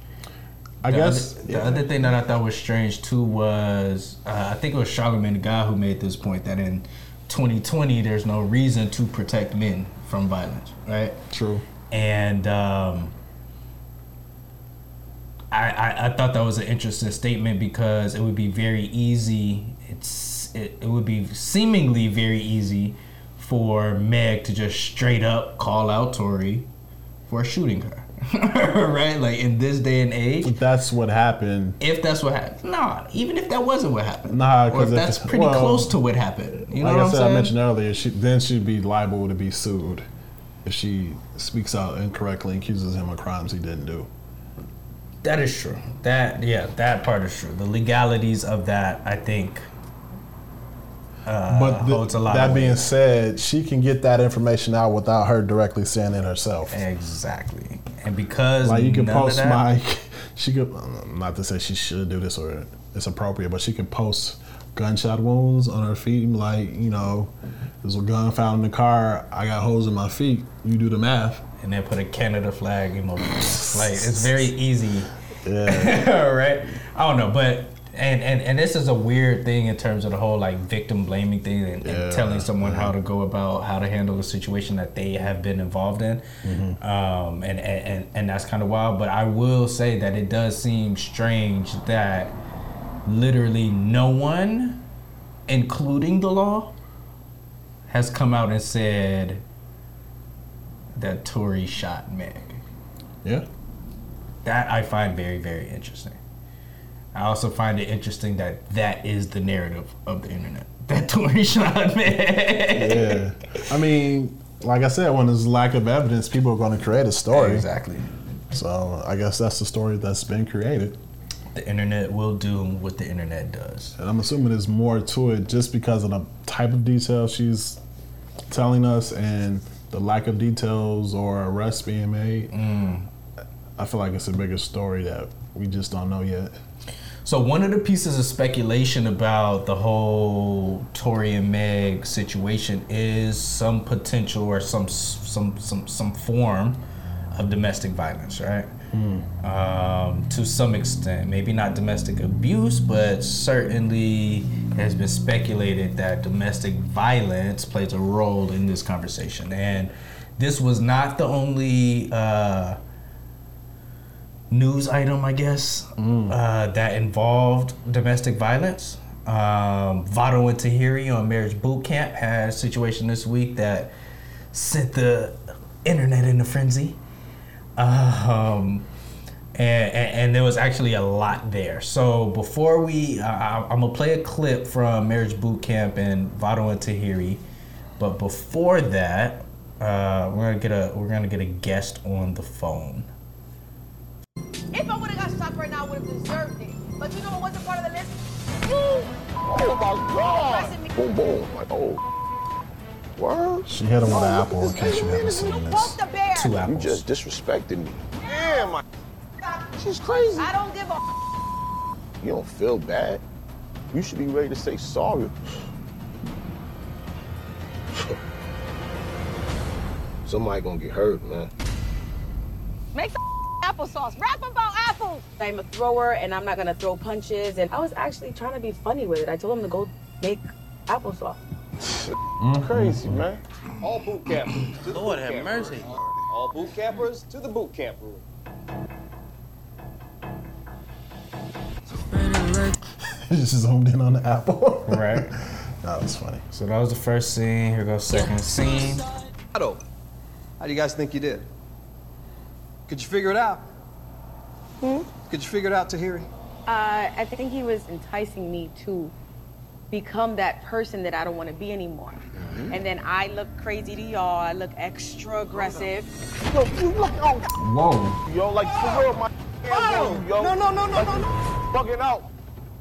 I The guess other, the other thing that I thought was strange too was uh, I think it was Charlamagne the guy who made this point that in 2020 there's no reason to protect men from violence, right? true. And um, I, I I thought that was an interesting statement because it would be very easy. It's it, it would be seemingly very easy for Meg to just straight up call out Tory for shooting her, right? Like in this day and age, That's what happened. if that's what happened. Nah, even if that wasn't what happened. Nah, or 'cause if if that's pretty well, close to what happened. You know like what I I'm said, saying? I mentioned earlier, she then she'd be liable to be sued if she speaks out incorrectly and accuses him of crimes he didn't do. That is true. That yeah, that part is true. The legalities of that, I think, uh, But th- holds a lot. that of being said, she can get that information out without her directly saying it herself. exactly, and because Like you can post that- my, she could not to say she should do this or it's appropriate, but she can post gunshot wounds on her feet. Like you know, there's a gun found in the car. I got holes in my feet. You do the math. and then put a Canada flag emoji. like it's very easy, Yeah, right? I don't know, but. And, and, and this is a weird thing in terms of the whole like victim blaming thing and, and telling someone how to go about how to handle a situation that they have been involved in Mm-hmm. um, and, and, and, and that's kind of wild but i will say that it does seem strange that literally no one including the law has come out and said that Tory shot Meg yeah. That I find very, very interesting. I also find it interesting that that is the narrative of the internet. That Tory shot man. Yeah. I mean, like I said, when there's lack of evidence, people are going to create a story. Exactly. So I guess that's the story that's been created. The internet will do what the internet does. And I'm assuming there's more to it just because of the type of detail she's telling us and the lack of details or arrests being made. Mm. I feel like it's a bigger story that we just don't know yet. So one of the pieces of speculation about the whole Tory and Meg situation is some potential or some some some some form of domestic violence, right? Um, to some extent, maybe not domestic abuse, but certainly has been speculated that domestic violence plays a role in this conversation. And this was not the only. Uh, news item, I guess, uh, that involved domestic violence. Um, Vado and Tahiry on Marriage Boot Camp had a situation this week that sent the internet into frenzy. Um, and, and, and there was actually a lot there. So before we, uh, I- I'm gonna play a clip from Marriage Boot Camp and Vado and Tahiry, but before that, uh, we're gonna get a we're gonna get a guest on the phone. If I would have got shot right now, I would have deserved it. But you know what wasn't part of the list? You! Oh my God! Pressing me. Boom, boom. Like, oh. oh. Word? She hit him with an apple in case you haven't You seen poked this. the bear. Two You just disrespected me. Damn, my. She's crazy. I don't give a. You don't feel bad. You should be ready to say sorry. Somebody gonna get hurt, man. Make some applesauce. Rap about apples. I'm a thrower and I'm not gonna throw punches. And I was actually trying to be funny with it. I told him to go make applesauce. Mm-hmm. Crazy, man. All boot campers. To the Lord boot have camp mercy. All boot campers to the boot camp room. Just zoomed in on the apple. Right. that was funny. So that was the first scene. Here goes second scene. Otto, how do you guys think you did? Could you figure it out? Hmm? Could you figure it out, Tahiry? Uh, I think he was enticing me to become that person that I don't want to be anymore. And then I look crazy to y'all. I look extra aggressive. Yo, you look out. Whoa. Yo, like for real, my hands on yo. No, no, no, no, like, no, no. Bugging out.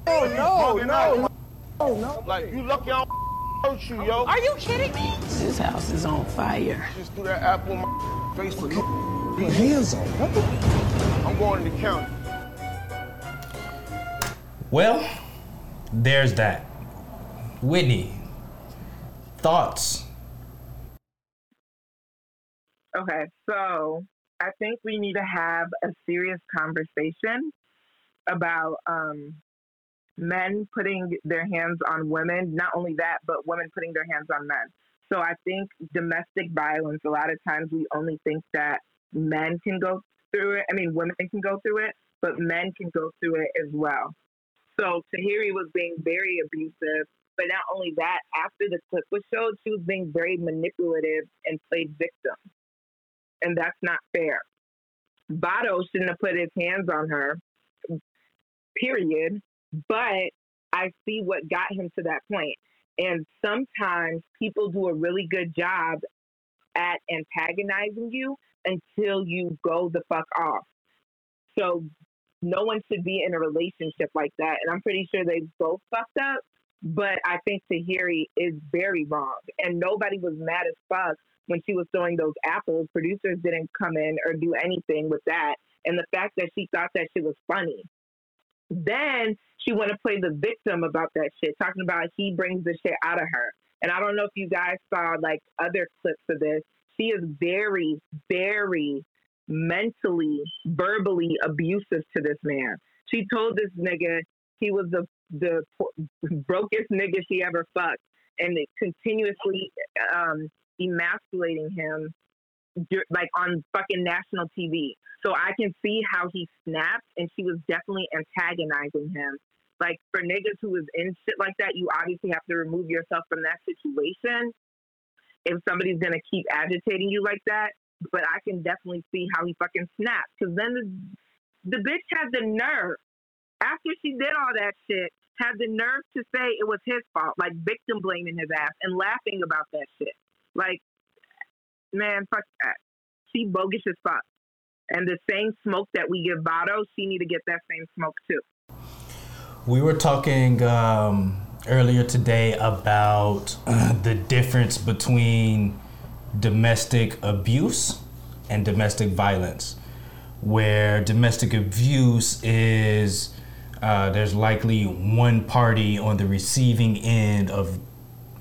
Oh, You no, bugging no, out. no, no. Like, you lucky I don't hurt you, yo. Are you kidding me? This house is on fire. Just threw that apple in my face for you. Put hands on. What? I'm going to the county. Well, there's that. Whitney, thoughts? Okay, so I think we need to have a serious conversation about um, men putting their hands on women. Not only that, but women putting their hands on men. So I think domestic violence, a lot of times we only think that men can go through it. I mean, women can go through it, but men can go through it as well. So Tahiry was being very abusive. But not only that, after the clip was showed, she was being very manipulative and played victim and that's not fair. Vado shouldn't have put his hands on her, period. But I see what got him to that point. And sometimes people do a really good job at antagonizing you until you go the fuck off. So no one should be in a relationship like that. And I'm pretty sure they both fucked up. But I think Tahiry is very wrong. And nobody was mad as fuck when she was throwing those apples. Producers didn't come in or do anything with that. And the fact that she thought that shit was funny. Then she want to play the victim about that shit, talking about he brings the shit out of her. And I don't know if you guys saw like other clips of this. She is very, very mentally, verbally abusive to this man. She told this nigga he was the the brokest nigga she ever fucked, and continuously um, emasculating him like on fucking national TV. So I can see how he snapped, and she was definitely antagonizing him. Like for niggas who is in shit like that, you obviously have to remove yourself from that situation. If somebody's gonna keep agitating you like that, but I can definitely see how he fucking snapped because then the the bitch had the nerve after she did all that shit, had the nerve to say it was his fault, like victim blaming his ass and laughing about that shit. Like, man, fuck that. She bogus as fuck. And the same smoke that we give Vado, she need to get that same smoke too. We were talking um, earlier today about uh, the difference between domestic abuse and domestic violence, where domestic abuse is uh, there's likely one party on the receiving end of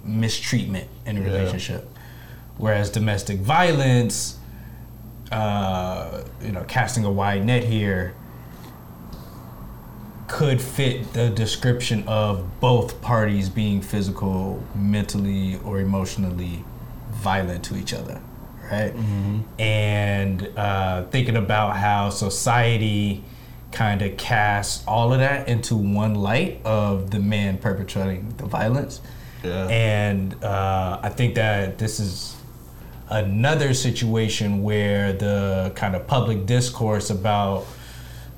mistreatment in a Yeah. relationship, whereas domestic violence, uh, you know, casting a wide net here, could fit the description of both parties being physical, mentally, or emotionally violent to each other, right? And uh, thinking about how society kind of casts all of that into one light of the man perpetrating the violence. Yeah. And uh, I think that this is another situation where the kind of public discourse about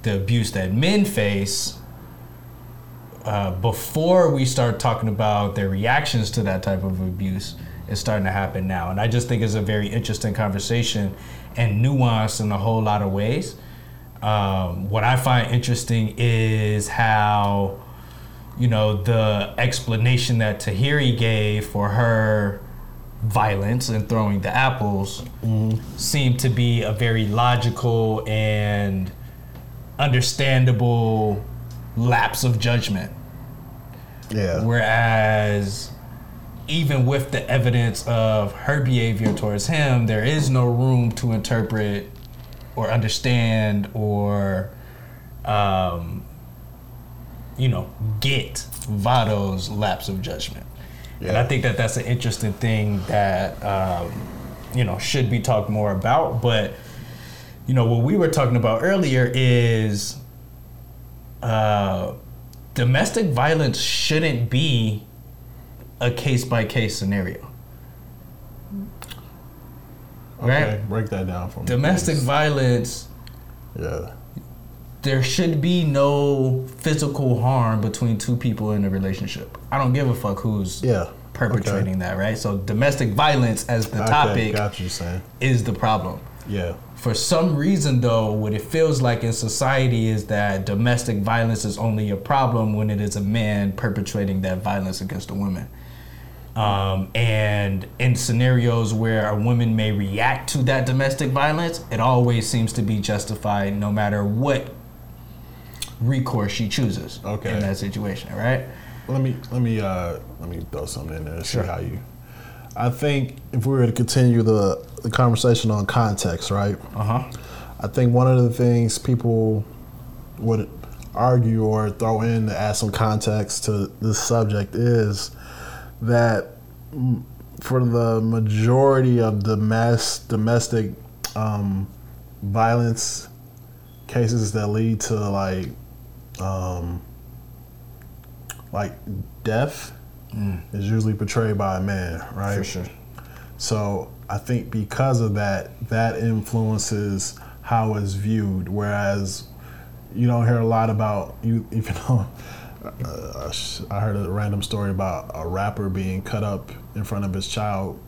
the abuse that men face uh, before we start talking about their reactions to that type of abuse is starting to happen now. And I just think it's a very interesting conversation and nuanced in a whole lot of ways. Um, what I find interesting is how, you know, the explanation that Tahiry gave for her violence and throwing the apples seemed to be a very logical and understandable lapse of judgment. Yeah. Whereas, even with the evidence of her behavior towards him, there is no room to interpret or understand or, um, you know, get Vado's lapse of judgment. Yeah. And I think that that's an interesting thing that, um, you know, should be talked more about. But, you know, what we were talking about earlier is uh, domestic violence shouldn't be a case by case scenario. Okay, Right? break that down for me. Domestic please. violence, Yeah. there should be no physical harm between two people in a relationship. I don't give a fuck who's Yeah. perpetrating that, right? So domestic violence as the Okay, topic got you saying. is the problem. Yeah. For some reason, though, what it feels like in society is that domestic violence is only a problem when it is a man perpetrating that violence against a woman. Um, and in scenarios where a woman may react to that domestic violence, it always seems to be justified no matter what recourse she chooses Okay. in that situation, right? Let me let me uh let me throw something in there Sure. see how you. I think if we were to continue the the conversation on context, right? Uh huh. I think one of the things people would argue or throw in to add some context to this subject is that mm, for the majority of the mass domestic um, violence cases that lead to like um, like death is usually portrayed by a man, right? For sure. So I think because of that, that influences how it's viewed. Whereas you don't hear a lot about you, even though uh, I heard a random story about a rapper being cut up in front of his child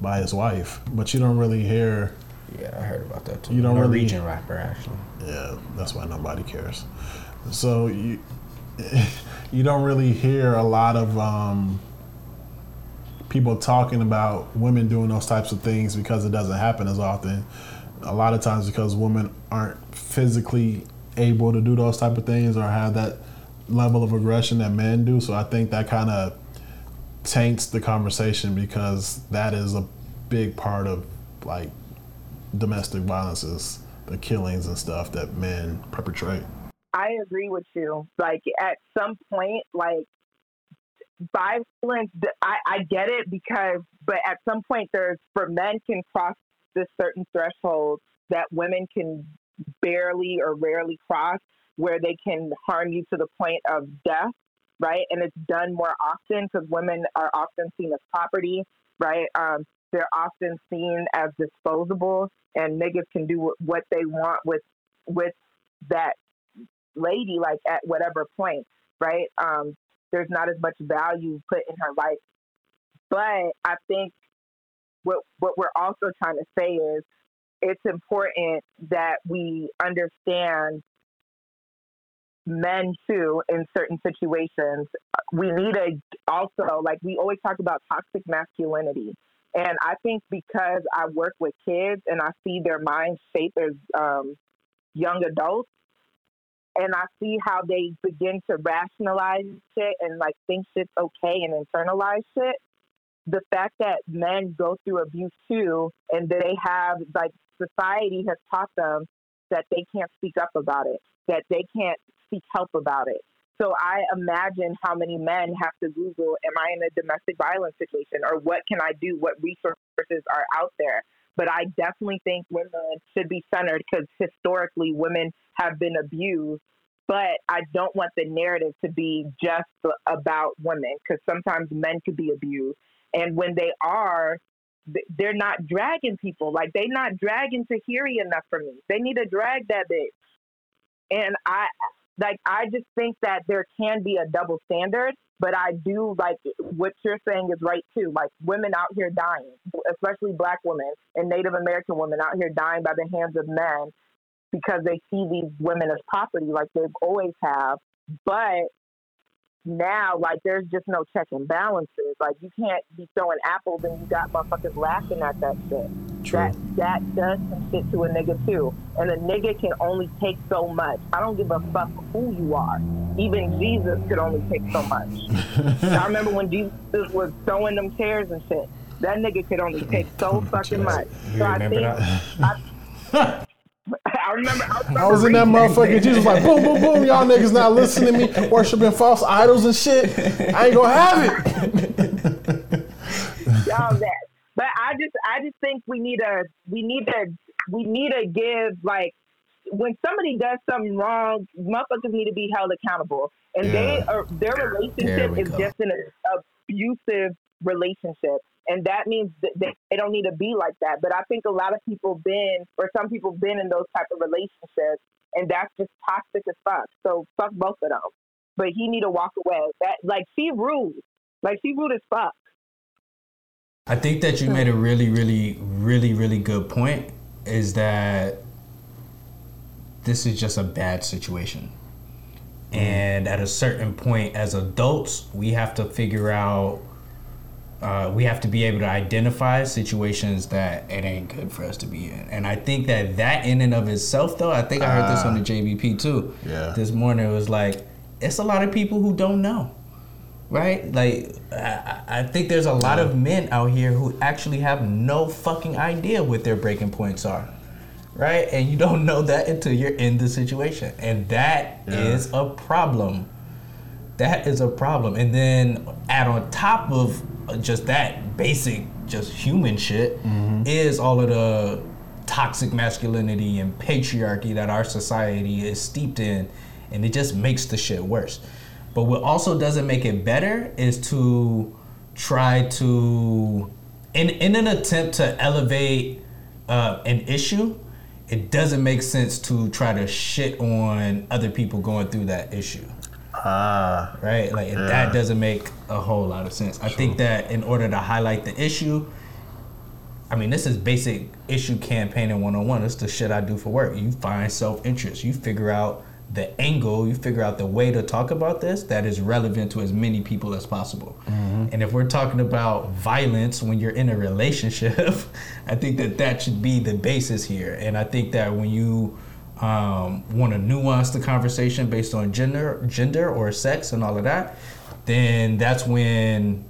by his wife, but you don't really hear. Yeah, I heard about that too. You don't really- Norwegian rapper, actually. Yeah, that's why nobody cares. So you you don't really hear a lot of um, people talking about women doing those types of things because it doesn't happen as often. A lot of times because women aren't physically able to do those type of things or have that level of aggression that men do. So I think that kind of taints the conversation because that is a big part of like domestic violence is the killings and stuff that men perpetrate. I agree with you. Like at some point, like violence, I, I get it because, but at some point, there's for men can cross this certain threshold that women can barely or rarely cross, where they can harm you to the point of death, right? And it's done more often because women are often seen as property, right? Um, they're often seen as disposable, and niggas can do what they want with with that lady like at whatever point, right? Um, there's not as much value put in her life. But I think what what we're also trying to say is it's important that we understand men too in certain situations. We need a also like we always talk about toxic masculinity. And I think because I work with kids and I see their minds shape as um, young adults, and I see how they begin to rationalize shit and like think shit's okay and internalize shit. The fact that men go through abuse too, and they have like society has taught them that they can't speak up about it, that they can't seek help about it. So I imagine how many men have to Google, am I in a domestic violence situation or what can I do? What resources are out there? But I definitely think women should be centered because historically women have been abused. But I don't want the narrative to be just about women because sometimes men could be abused. And when they are, they're not dragging people. Like they're not dragging Tahiry enough for me. They need to drag that bitch. And I like I just think that there can be a double standard, but I do like what you're saying is right too. Like women out here dying, especially black women and Native American women out here dying by the hands of men because they see these women as property like they've always have. But now, like, there's just no check and balances. Like, you can't be throwing apples and you got motherfuckers laughing at that shit. True. That that does some shit to a nigga too, and a nigga can only take so much. I don't give a fuck who you are. Even Jesus could only take so much. I remember when Jesus was throwing them chairs and shit. That nigga could only take so fucking much. You So I remember think that? I, I remember. I, remember I was in that reading motherfucker. Jesus was like, boom, boom, boom. Y'all niggas not listening to me, worshiping false idols and shit. I ain't gonna have it. y'all that. But I just I just think we need a we need to we need to give like when somebody does something wrong, motherfuckers need to be held accountable. And they are their relationship is go. just an abusive relationship. And that means that they, they don't need to be like that. But I think a lot of people been or some people been in those type of relationships and that's just toxic as fuck. So fuck both of them. But he need to walk away. That like she rude. Like she rude as fuck. I think that you made a really, really, really, really good point. Is that this is just a bad situation, and at a certain point, as adults, we have to figure out. Uh, we have to be able to identify situations that it ain't good for us to be in, and I think that that in and of itself, though, I think I heard this on the JBP too. Yeah. This morning it was like, it's a lot of people who don't know right? Like, I, I think there's a lot of men out here who actually have no fucking idea what their breaking points are, right? And you don't know that until you're in the situation, and that is Yeah. a problem. That is a problem. And then add on top of just that basic, just human shit, mm-hmm. is all of the toxic masculinity and patriarchy that our society is steeped in, and it just makes the shit worse. But what also doesn't make it better is to try to, in in an attempt to elevate uh, an issue, it doesn't make sense to try to shit on other people going through that issue Ah, right? Like and that doesn't make a whole lot of sense. I think that in order to highlight the issue, I mean, this is basic issue campaigning 101. It's the shit I do for work. You find self interest. You figure out the angle. You figure out the way to talk about this that is relevant to as many people as possible. And if we're talking about violence when you're in a relationship, I think that that should be the basis here. And I think that when you um, want to nuance the conversation based on gender, gender or sex and all of that, then that's when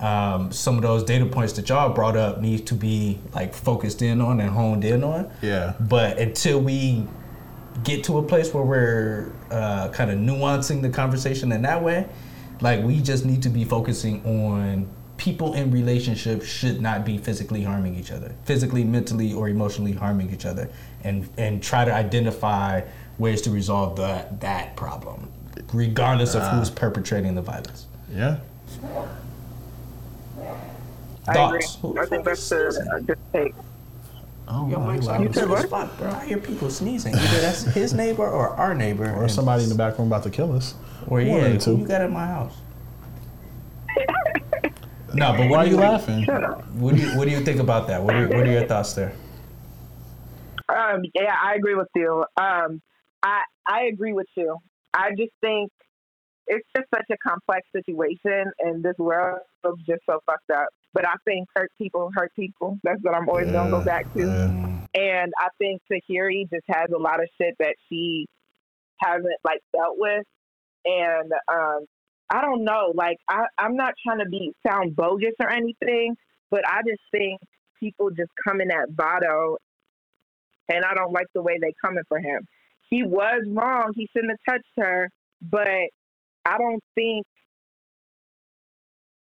um, some of those data points that y'all brought up needs to be like focused in on and honed in on. Yeah. But until we get to a place where we're uh, kind of nuancing the conversation in that way, like we just need to be focusing on people in relationships should not be physically harming each other, physically, mentally, or emotionally harming each other, and and try to identify ways to resolve that that problem, regardless of who's perpetrating the violence. yeah. I Thoughts? agree. I think that's a, a good take. Oh, Your my mic's God. on as fuck, bro. I hear people sneezing. Either that's his neighbor or our neighbor. Or somebody in the back room about to kill us. Or One yeah, of the two. you got in my house? no, but Why are you you laughing? What do you What do you think about that? What are, what are your thoughts there? Um, yeah, I agree with you. Um, I I agree with you. I just think it's just such a complex situation, and this world is just so fucked up. But I think hurt people hurt people. That's what I'm always gonna go back to. And I think Tahiry just has a lot of shit that she hasn't like dealt with, and um, I don't know. Like I, I'm not trying to be sound bogus or anything, but I just think people just coming at Vado and I don't like the way they coming for him. He was wrong. He shouldn't have touched her, but I don't think.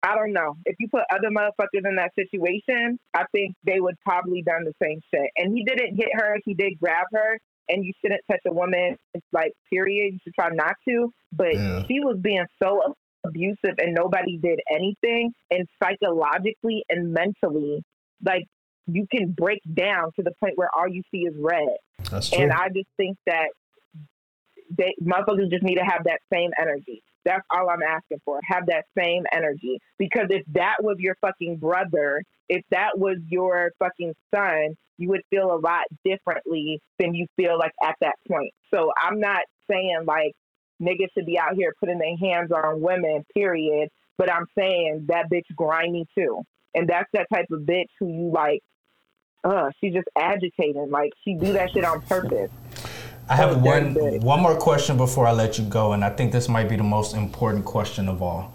I don't know. If you put other motherfuckers in that situation, I think they would probably done the same shit. And he didn't hit her. He did grab her. And you shouldn't touch a woman. It's like period. You should try not to. But Yeah. she was being so abusive, and nobody did anything. And psychologically and mentally, like you can break down to the point where all you see is red. That's true. And I just think that they motherfuckers just need to have that same energy. That's all I'm asking for. Have that same energy. Because if that was your fucking brother, if that was your fucking son, you would feel a lot differently than you feel like at that point. So I'm not saying like niggas should be out here putting their hands on women, period. But I'm saying that bitch grimy too. And that's that type of bitch who you like, uh, she just agitating. Like she do that shit on purpose. I have Oh, one very one more question before I let you go, and I think this might be the most important question of all.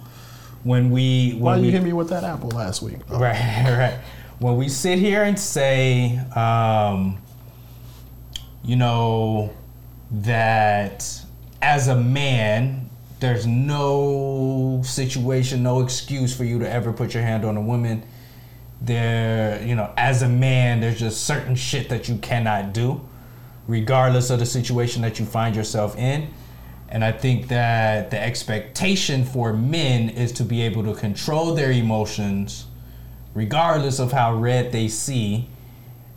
When we when Why we you hit me with that apple last week? Right, right. When we sit here and say, um, you know, that as a man, there's no situation, no excuse for you to ever put your hand on a woman. There, you know, as a man, there's just certain shit that you cannot do, regardless of the situation that you find yourself in. And I think that the expectation for men is to be able to control their emotions, regardless of how red they see,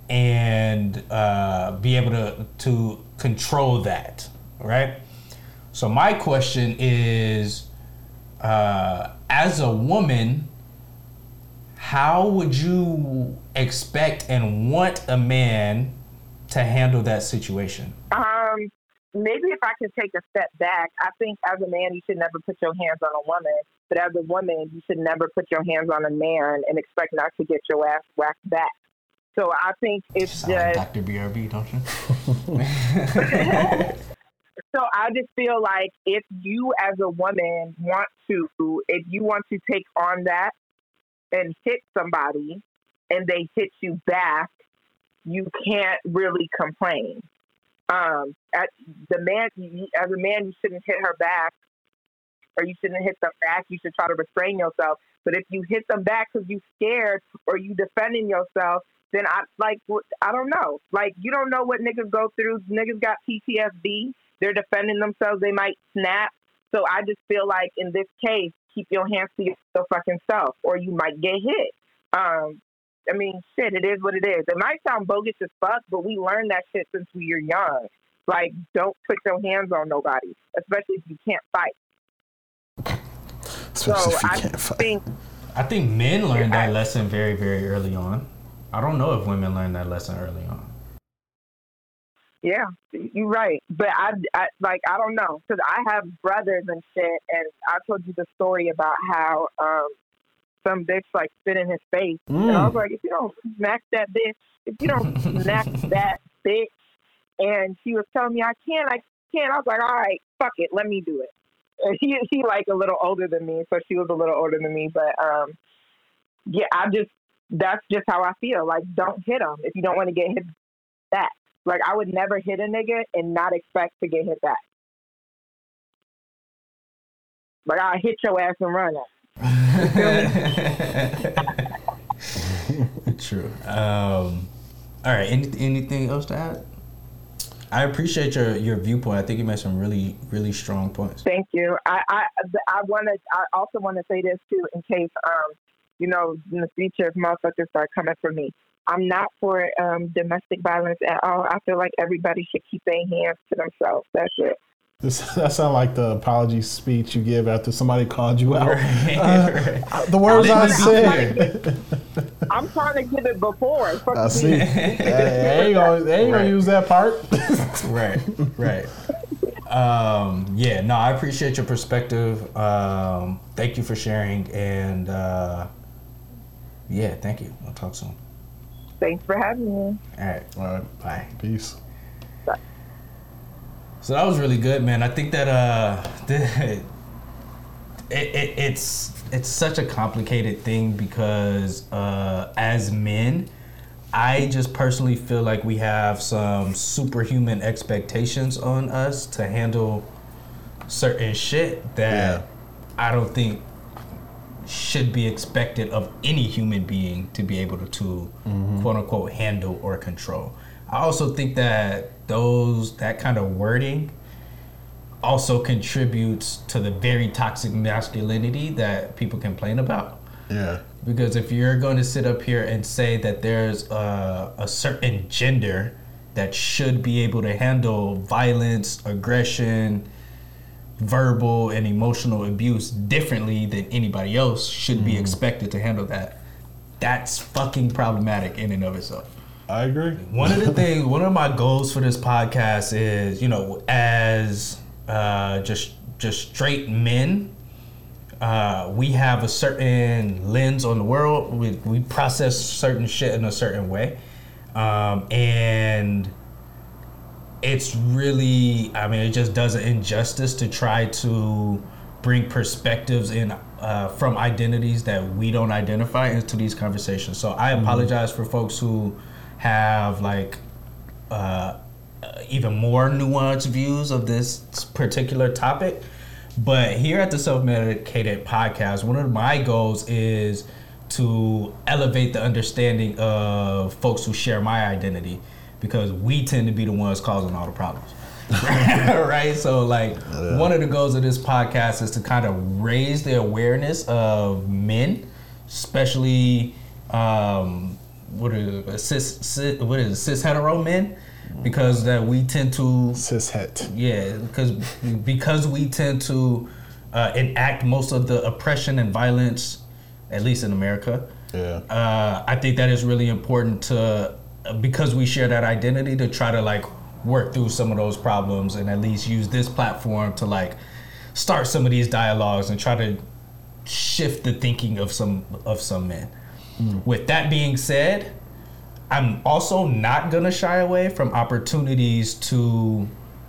and uh, be able to to control that, right? So my question is, uh, as a woman, how would you expect and want a man to handle that situation? Um, maybe if I could take a step back, I think as a man, you should never put your hands on a woman. But as a woman, you should never put your hands on a man and expect not to get your ass whacked back. So I think it's just Dr. BRB, don't you? so I just feel like if you as a woman want to, if you want to take on that and hit somebody and they hit you back, you can't really complain. Um, at the man, as a man, you shouldn't hit her back or you shouldn't hit them back. You should try to restrain yourself. But if you hit them back because you're scared or you defending yourself, then I like I don't know. Like you don't know what niggas go through. Niggas got PTSD. They're defending themselves. They might snap. So I just feel like in this case, keep your hands to your fucking self, or you might get hit. Um, I mean, shit, it is what it is. It might sound bogus as fuck, but we learned that shit since we were young. Like, don't put your hands on nobody, especially if you can't fight. So Especially if you I can't fight. think I think men learn that lesson very, very early on. I don't know if women learn that lesson early on. Yeah, you're right. But I, I like I don't know because I have brothers and shit, and I told you the story about how um some bitch like spit in his face, and I was Mm. like, if you don't smack that bitch, if you don't smack that bitch, and she was telling me I can't, I can't. I was like, all right, fuck it, let me do it. And he he like a little older than me, so she was a little older than me, but um, yeah, I just that's just how I feel. Like, don't hit him if you don't want to get hit back. Like, I would never hit a nigga and not expect to get hit back. Like, I'll hit your ass and run it. True. Um, all right. Any, anything else to add? I appreciate your, your viewpoint. I think you made some really, really strong points. Thank you. I I I want to. I also want to say this too, in case um, you know, in the future if motherfuckers start coming for me. I'm not for um, domestic violence at all. I feel like everybody should keep their hands to themselves. That's it. This, that sounds like the apology speech you give after somebody called you out. Right, Uh, right. The words I I'm trying to said. I'm trying to give it before. Fuck I see. Hey, they ain't gonna, they ain't Right. gonna use that part. right, right. Um, yeah, no, I appreciate your perspective. Um, thank you for sharing, and uh, yeah, thank you. I'll talk soon. Thanks for having me. All right, All right. bye. Peace. So that was really good, man. I think that uh, it, it, it's it's such a complicated thing because uh, as men, I just personally feel like we have some superhuman expectations on us to handle certain shit that Yeah. I don't think should be expected of any human being to be able to, to quote unquote handle or control. I also think that those that kind of wording also contributes to the very toxic masculinity that people complain about. Yeah. Because if you're going to sit up here and say that there's a, a certain gender that should be able to handle violence, aggression, verbal, and emotional abuse differently than anybody else should be mm. expected to handle that, that's fucking problematic in and of itself. I agree. One of the things, one of my goals for this podcast is, you know, as uh, just just straight men, uh, we have a certain lens on the world. We we process certain shit in a certain way, um, and it's really, I mean, it just does an injustice to try to bring perspectives in uh, from identities that we don't identify into these conversations. So I apologize for folks who have like uh, even more nuanced views of this particular topic. But here at the Self Medicated Podcast, one of my goals is to elevate the understanding of folks who share my identity because we tend to be the ones causing all the problems. right? So, like, one of the goals of this podcast is to kind of raise the awareness of men, especially um, what is cis, cis, what is cis hetero men, because that we tend to cis het. Yeah, because because we tend to uh, enact most of the oppression and violence, at least in America. Yeah. Uh, I think that is really important to because we share that identity to try to like work through some of those problems and at least use this platform to like start some of these dialogues and try to shift the thinking of some of some men. With that being said, I'm also not gonna shy away from opportunities to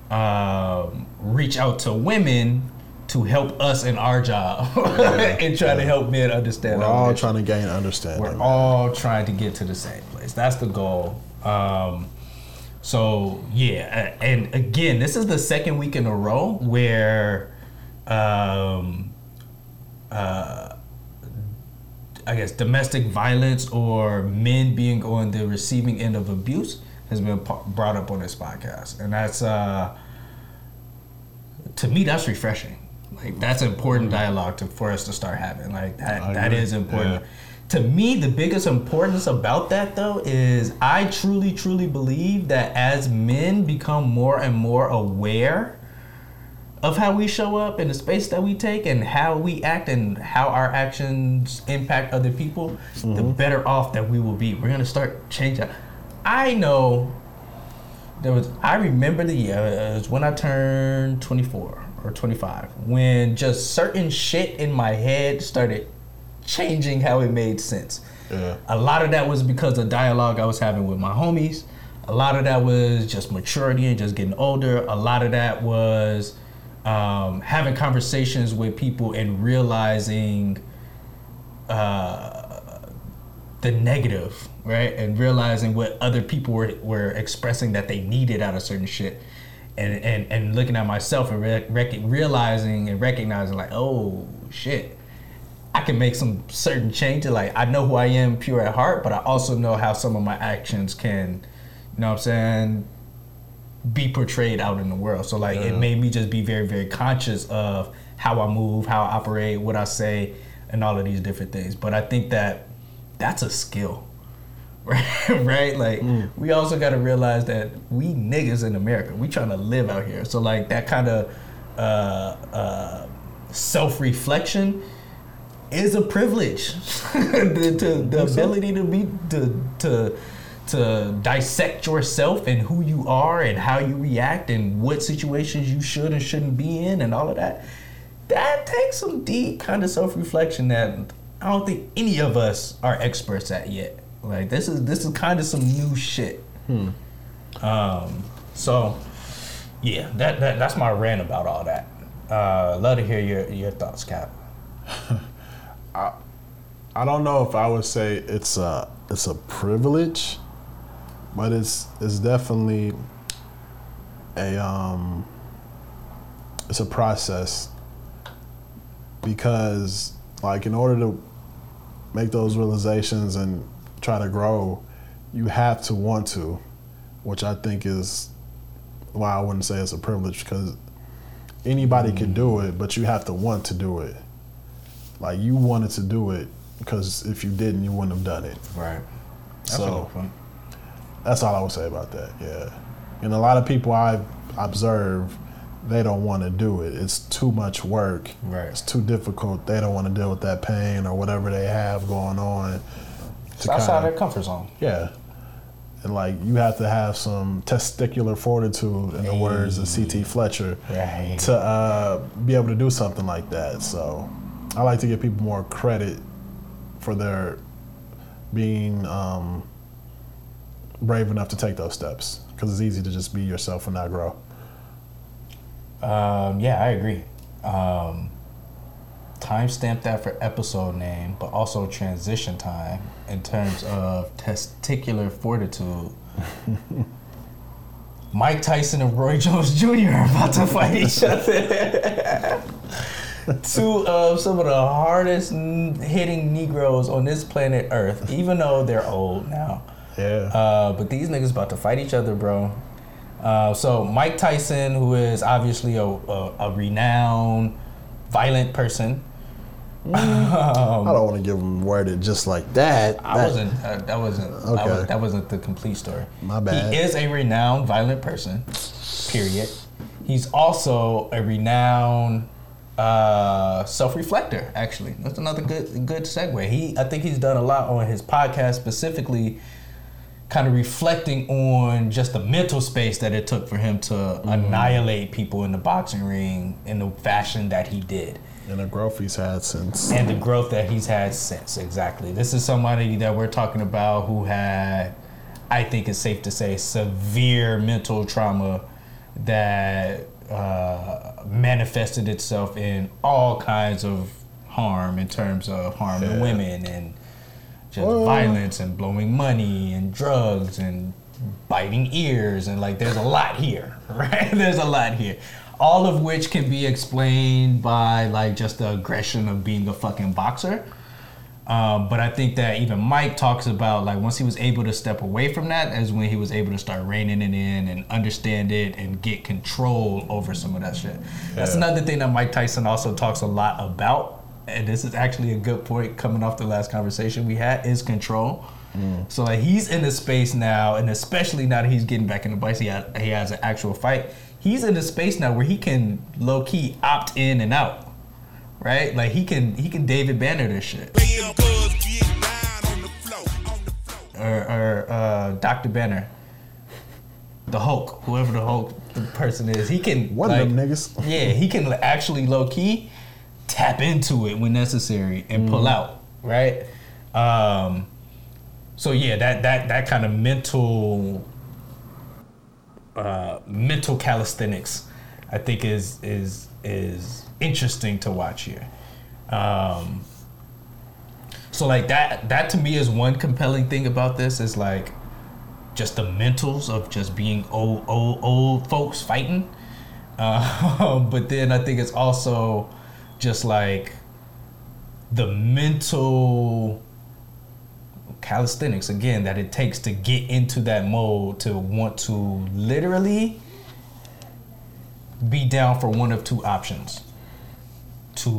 um, reach out to women to help us in our job and try to help men understand. We're all mission. trying to gain understanding. We're all trying to get to the same place. That's the goal. Um, so yeah, and again, this is the second week in a row where, um, uh, I guess domestic violence or men being on the receiving end of abuse has been brought up on this podcast, and that's uh, to me that's refreshing. Like that's important dialogue to, for us to start having. Like that that is important. Yeah. To me, the biggest importance about that though is I truly, truly believe that as men become more and more aware of how we show up in the space that we take and how we act and how our actions impact other people, the mm-hmm. better off that we will be. We're gonna start changing. I know there was. I remember the year it was when I turned 24 or 25 when just certain shit in my head started changing how it made sense. Yeah. A lot of that was because of dialogue I was having with my homies. A lot of that was just maturity and just getting older. A lot of that was um, having conversations with people and realizing uh, the negative, right? And realizing what other people were, were expressing that they needed out of certain shit. And, and, and looking at myself and re- realizing and recognizing, like, oh shit, I can make some certain changes. Like, I know who I am pure at heart, but I also know how some of my actions can, you know what I'm saying, be portrayed out in the world. So, like, it made me just be very, very conscious of how I move, how I operate, what I say, and all of these different things. But I think that that's a skill. right? right. Like we also got to realize that we niggas in America, we trying to live out here. So like that kind of uh, uh, self-reflection is a privilege. the, to, the ability to be to to to dissect yourself and who you are and how you react and what situations you should and shouldn't be in and all of that. That takes some deep kind of self-reflection that I don't think any of us are experts at yet. Like this is this is kind of some new shit. Hmm. Um, so yeah, that, that that's my rant about all that. Uh, love to hear your your thoughts, Cap. I I don't know if I would say it's a it's a privilege, but it's it's definitely a um it's a process because like in order to make those realizations and try to grow, you have to want to, which I think is why I wouldn't say it's a privilege because anybody can do it, but you have to want to do it. Like you wanted to do it because if you didn't, you wouldn't have done it. Right. That's a so. That's all I would say about that. Yeah, and a lot of people I observe, they don't want to do it. It's too much work. Right. It's too difficult. They don't want to deal with that pain or whatever they have going on. It's outside their comfort zone. Yeah. And like you have to have some testicular fortitude, in the words of C.T. Fletcher, Right. to uh, be able to do something like that. So I like to give people more credit for their being um, brave enough to take those steps because it's easy to just be yourself and not grow. Um, yeah, I agree. Um, timestamp that for episode name, but also transition time in terms of testicular fortitude. Mike Tyson and Roy Jones Jr. are about to fight each other. Two of some of the hardest hitting Negroes on this planet Earth, even though they're old now. Yeah. Uh, but these niggas about to fight each other, bro. Uh, so Mike Tyson, who is obviously a, a, a renowned violent person. Um, I don't want to give him worded just like that. I That- wasn't. Uh, that wasn't. I Okay. was, that wasn't the complete story. My bad. He is a renowned violent person. Period. He's also a renowned uh, self-reflector. Actually, that's another good good segue. He, I think he's done a lot on his podcast, specifically, kind of reflecting on just the mental space that it took for him to Mm-hmm. annihilate people in the boxing ring in the fashion that he did and the growth he's had since. and the growth that he's had since. Exactly. This is somebody that we're talking about who had, I think it's safe to say, severe mental trauma that uh, manifested itself in all kinds of harm in terms of harming Yeah. women and just Well- violence and blowing money and drugs and biting ears and like there's a lot here right? There's a lot here. All of which can be explained by like just the aggression of being a fucking boxer. Um, but I think that even Mike talks about like once he was able to step away from that is when he was able to start reining it in and understand it and get control over some of that shit. That's another thing that Mike Tyson also talks a lot about, and this is actually a good point coming off the last conversation we had is control. So like he's in the space now, and especially now that he's getting back in the bike, he has, he has an actual fight. He's in a space now where he can low key opt in and out, right? Like he can he can David Banner this shit. Or, or uh, Dr. Banner, the Hulk, whoever the Hulk the person is, he can One like, of them niggas. yeah, he can actually low key tap into it when necessary and pull out, right? Um, so yeah, that that that kind of mental uh, mental calisthenics, I think is is is interesting to watch here. Um, so like that that to me is one compelling thing about this is like just the mentals of just being old old old folks fighting. Uh, but then I think it's also just like the mental calisthenics again that it takes to get into that mode to want to literally be down for one of two options. To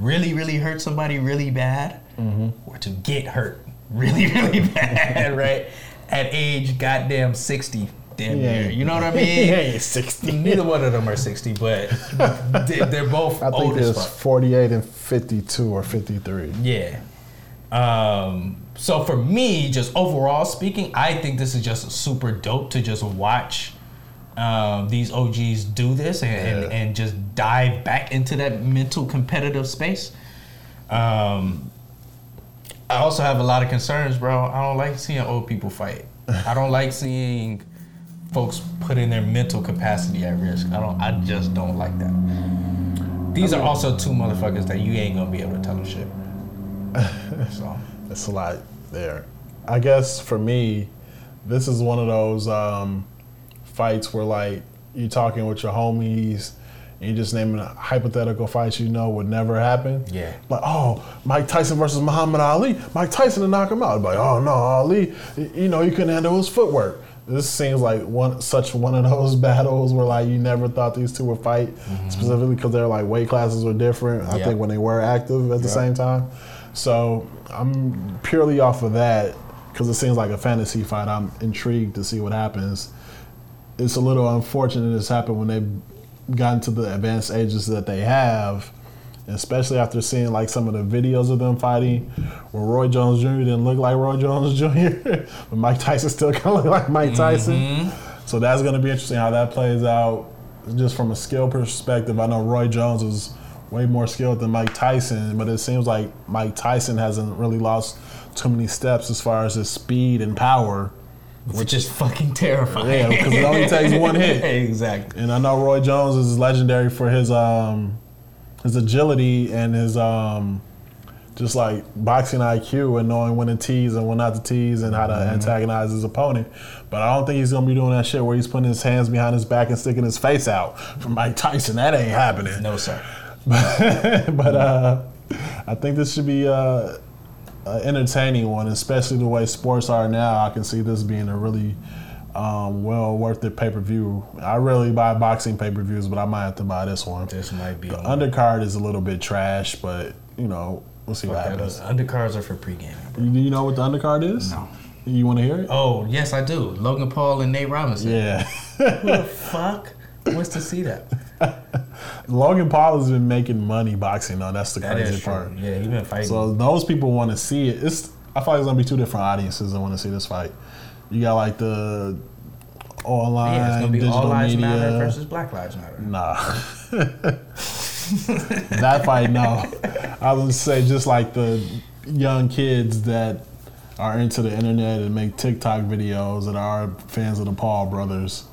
really really hurt somebody really bad mm-hmm. or to get hurt really, really bad, right? At age goddamn 60, damn Yeah. near. You know what I mean? He ain't 60. Neither one of them are 60, but they- they're both I think it's 48 and 52 or 53. Yeah. Um, so for me, just overall speaking, I think this is just super dope to just watch um, these OGs do this and, and, and just dive back into that mental competitive space. Um, I also have a lot of concerns, bro. I don't like seeing old people fight. I don't like seeing folks putting their mental capacity at risk. I don't. I just don't like that. These are also two motherfuckers that you ain't gonna be able to tell them shit. So It's a lot there. I guess for me, this is one of those um, fights where like you're talking with your homies and you just naming hypothetical fights you know would never happen. Yeah. Like, oh, Mike Tyson versus Muhammad Ali. Mike Tyson to knock him out. Like, oh no, Ali, you know, he couldn't handle his footwork. This seems like one such one of those battles where like you never thought these two would fight, mm-hmm. specifically because their like weight classes were different. I Yeah. think when they were active at the Yeah. same time. So I'm purely off of that because it seems like a fantasy fight. I'm intrigued to see what happens. It's a little unfortunate this happened when they've gotten to the advanced ages that they have, especially after seeing like some of the videos of them fighting, where Roy Jones Jr. didn't look like Roy Jones Jr., but Mike Tyson still kind of look like Mike Tyson. So that's going to be interesting how that plays out. Just from a skill perspective, I know Roy Jones is way more skilled than Mike Tyson, but it seems like Mike Tyson hasn't really lost too many steps as far as his speed and power. which is fucking terrifying. Yeah, because it only takes one hit. exactly. And I know Roy Jones is legendary for his um his agility and his um just like boxing IQ and knowing when to tease and when not to tease and how to antagonize his opponent. But I don't think he's gonna be doing that shit where he's putting his hands behind his back and sticking his face out for Mike Tyson. That ain't happening. No, sir. but uh, I think this should be uh, an entertaining one, especially the way sports are now. I can see this being a really um, well worth the pay per view. I really buy boxing pay per views, but I might have to buy this one. This might be The on. undercard is a little bit trash, but you know we'll see what Fuck happens. Undercards are for pre-gaming. bro. Do you know what the undercard is? No. You want to hear it? Oh, yes, I do. Logan Paul and Nate Robinson. Yeah. Who the fuck wants to see that? Logan Paul has been making money boxing though. That's the That crazy part. Yeah, he's been fighting. So those people want to see it. It's I feel like it's gonna be two different audiences that want to see this fight. You got like the online yeah, it's gonna be digital All Lives media. Matter versus Black Lives Matter. Nah. that fight, no. I would say just like the young kids that are into the internet and make TikTok videos that are fans of the Paul brothers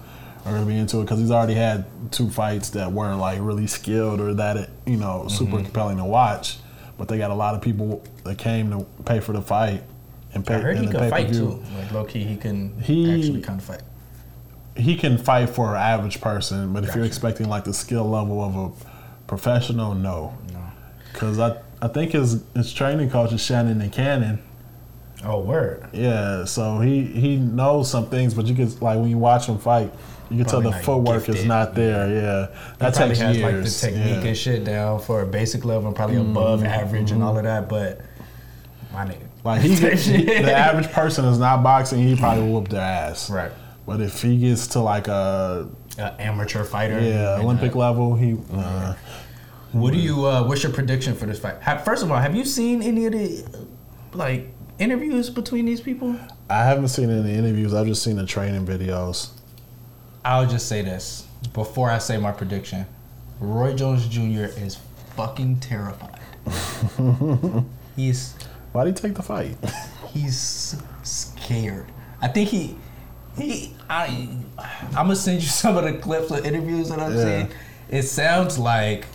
are gonna be into it because he's already had two fights that weren't like really skilled or that you know super Mhm. compelling to watch. But they got a lot of people that came to pay for the fight and pay I heard he can fight too. Like low key, he can He- actually kind of fight. he can fight for an average person, but if you're expecting like the skill level of a professional, no. No. Because I, I think his his training coach is Shannon and Cannon. Oh, word. Yeah, so he he knows some things, but you can like when you watch him fight, you can Probably tell the footwork is not there. Yeah, that he probably takes has years. like the technique yeah. and shit down for a basic level, and probably above Mhm, average and all of that. But my nigga, Like he, the average person is not boxing, he probably whoop their ass. Right. But if he gets to like a a amateur fighter, yeah Olympic uh, level, he. Uh, What do you? Uh, what's your prediction for this fight? Ha- First of all, have you seen any of the like interviews between these people? I haven't seen any interviews. I've just seen the training videos. I'll just say this before I say my prediction: Roy Jones Jr. is fucking terrified. He's. Why did he take the fight? He's scared. I think he. He. I. I'm gonna send you some of the clips of interviews that I'm Yeah. seeing. It sounds like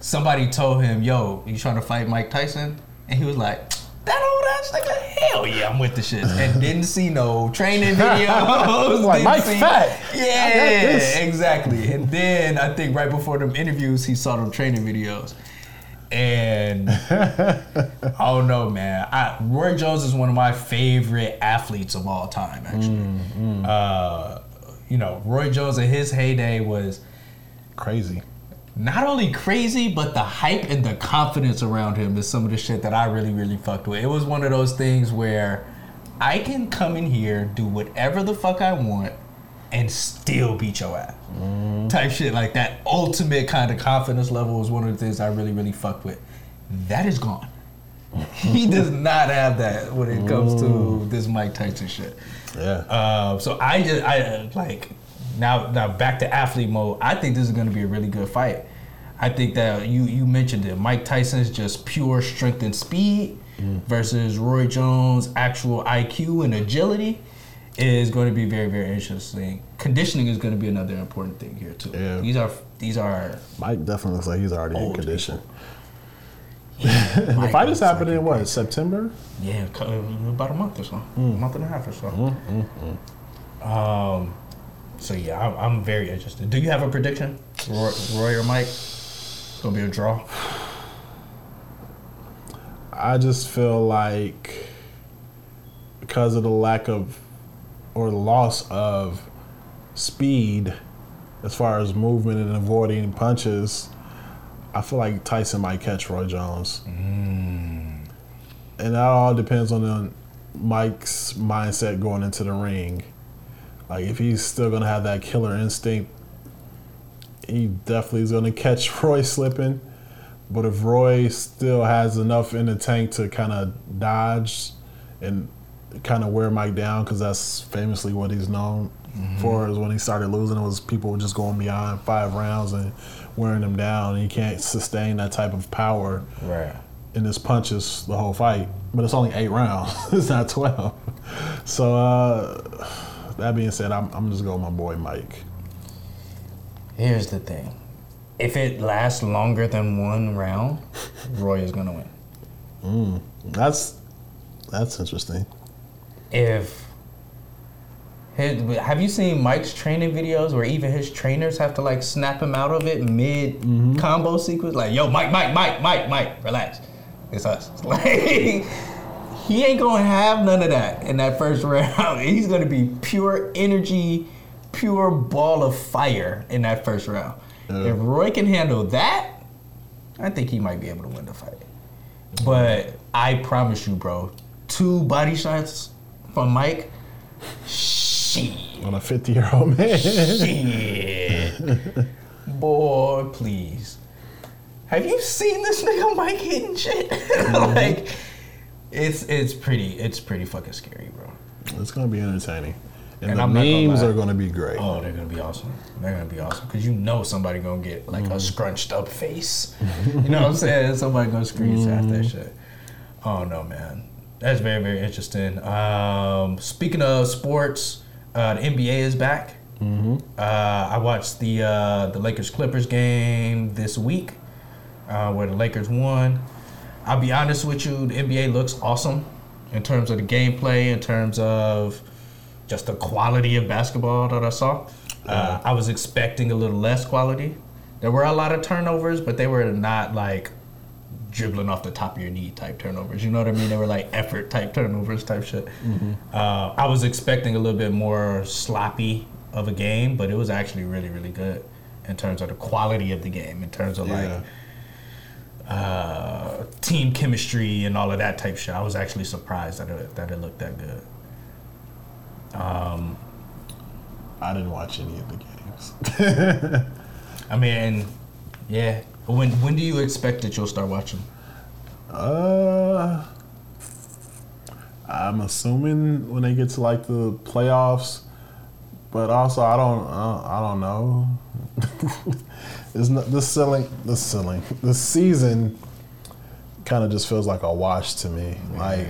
somebody told him, "Yo, you trying to fight Mike Tyson?" And he was like, "That old ass nigga, hell yeah, I'm with the shit." And didn't see no training videos. Like, Mike's see- fat. Yeah, exactly. And then I think right before them interviews, he saw them training videos. And I don't know, man. I, Roy Jones is one of my favorite athletes of all time. Actually, Uh, you know, Roy Jones in his heyday was crazy. not only crazy, but the hype and the confidence around him is some of the shit that I really, really fucked with. It was one of those things where I can come in here, do whatever the fuck I want, and still beat your ass. Type shit like that. Ultimate kind of confidence level was one of the things I really, really fucked with. That is gone. he does not have that when it comes to this Mike Tyson shit. Yeah. Uh, so I just I like now now back to athlete mode. I think this is going to be a really good fight. I think that you you mentioned it. Mike Tyson's just pure strength and speed versus Roy Jones' actual IQ and agility is going to be very very interesting. Conditioning is going to be another important thing here too. Yeah. These are these are Mike definitely looks like he's already in condition. Mike the fight is looks like happening in what September? Yeah, about a month or so, a hmm. month and a half or so. Hmm, hmm, um, so yeah, I'm, I'm very interested. Do you have a prediction, Roy, Roy or Mike? It's gonna be a draw. I just feel like because of the lack of or the loss of speed as far as movement and avoiding punches, I feel like Tyson might catch Roy Jones. Mm. And that all depends on the, Mike's mindset going into the ring. Like if he's still gonna have that killer instinct, he definitely is gonna catch Roy slipping. But if Roy still has enough in the tank to kind of dodge and kind of wear Mike down, because that's famously what he's known for, is when he started losing, it was people just going beyond five rounds and wearing him down. He can't sustain that type of power Right. in his punches the whole fight. But it's only eight rounds, it's not 12. So, uh, that being said, I'm, I'm just going with my boy Mike. Here's the thing: if it lasts longer than one round, Roy is gonna win. Mm, that's that's interesting. If his, have you seen Mike's training videos where even his trainers have to like snap him out of it mid mm-hmm. combo sequence? Like, yo, Mike, Mike, Mike, Mike, Mike, relax. It's us. Like, he ain't gonna have none of that in that first round. He's gonna be pure energy, pure ball of fire in that first round. If Roy can handle that, I think he might be able to win the fight. But I promise you, bro, two body shots from Mike. Shit. On a 50 year old man. Shit. Boy, please. Have you seen this nigga Mike hitting shit? Mm-hmm. like, it's it's pretty it's pretty fucking scary, bro. It's gonna be entertaining, and, And the I'm not gonna memes are gonna be great. Oh, they're gonna be awesome. They're gonna be awesome because you know somebody gonna get like a mm-hmm. scrunched up face. you know what I'm saying? Somebody gonna screenshot that mm-hmm. shit. Oh no, man, that's very very interesting. Um, speaking of sports, uh, the NBA is back. Uh, I watched the uh, the Lakers Clippers game this week, uh, where the Lakers won. I'll be honest with you, the NBA looks awesome in terms of the gameplay, in terms of just the quality of basketball that I saw. Uh, I was expecting a little less quality. There were a lot of turnovers, but they were not like dribbling off the top of your knee type turnovers. You know what I mean? They were like effort type turnovers type shit. Uh, I was expecting a little bit more sloppy of a game, but it was actually really, really good in terms of the quality of the game, in terms of like uh, team chemistry and all of that type shit. I was actually surprised that it, that it looked that good. Um, I didn't watch any of the games. I mean, yeah. When when do you expect that you'll start watching? Uh, I'm assuming when they get to like the playoffs, but also I don't uh, I don't know. it's not this ceiling this ceiling this season kind of just feels like a wash to me. Like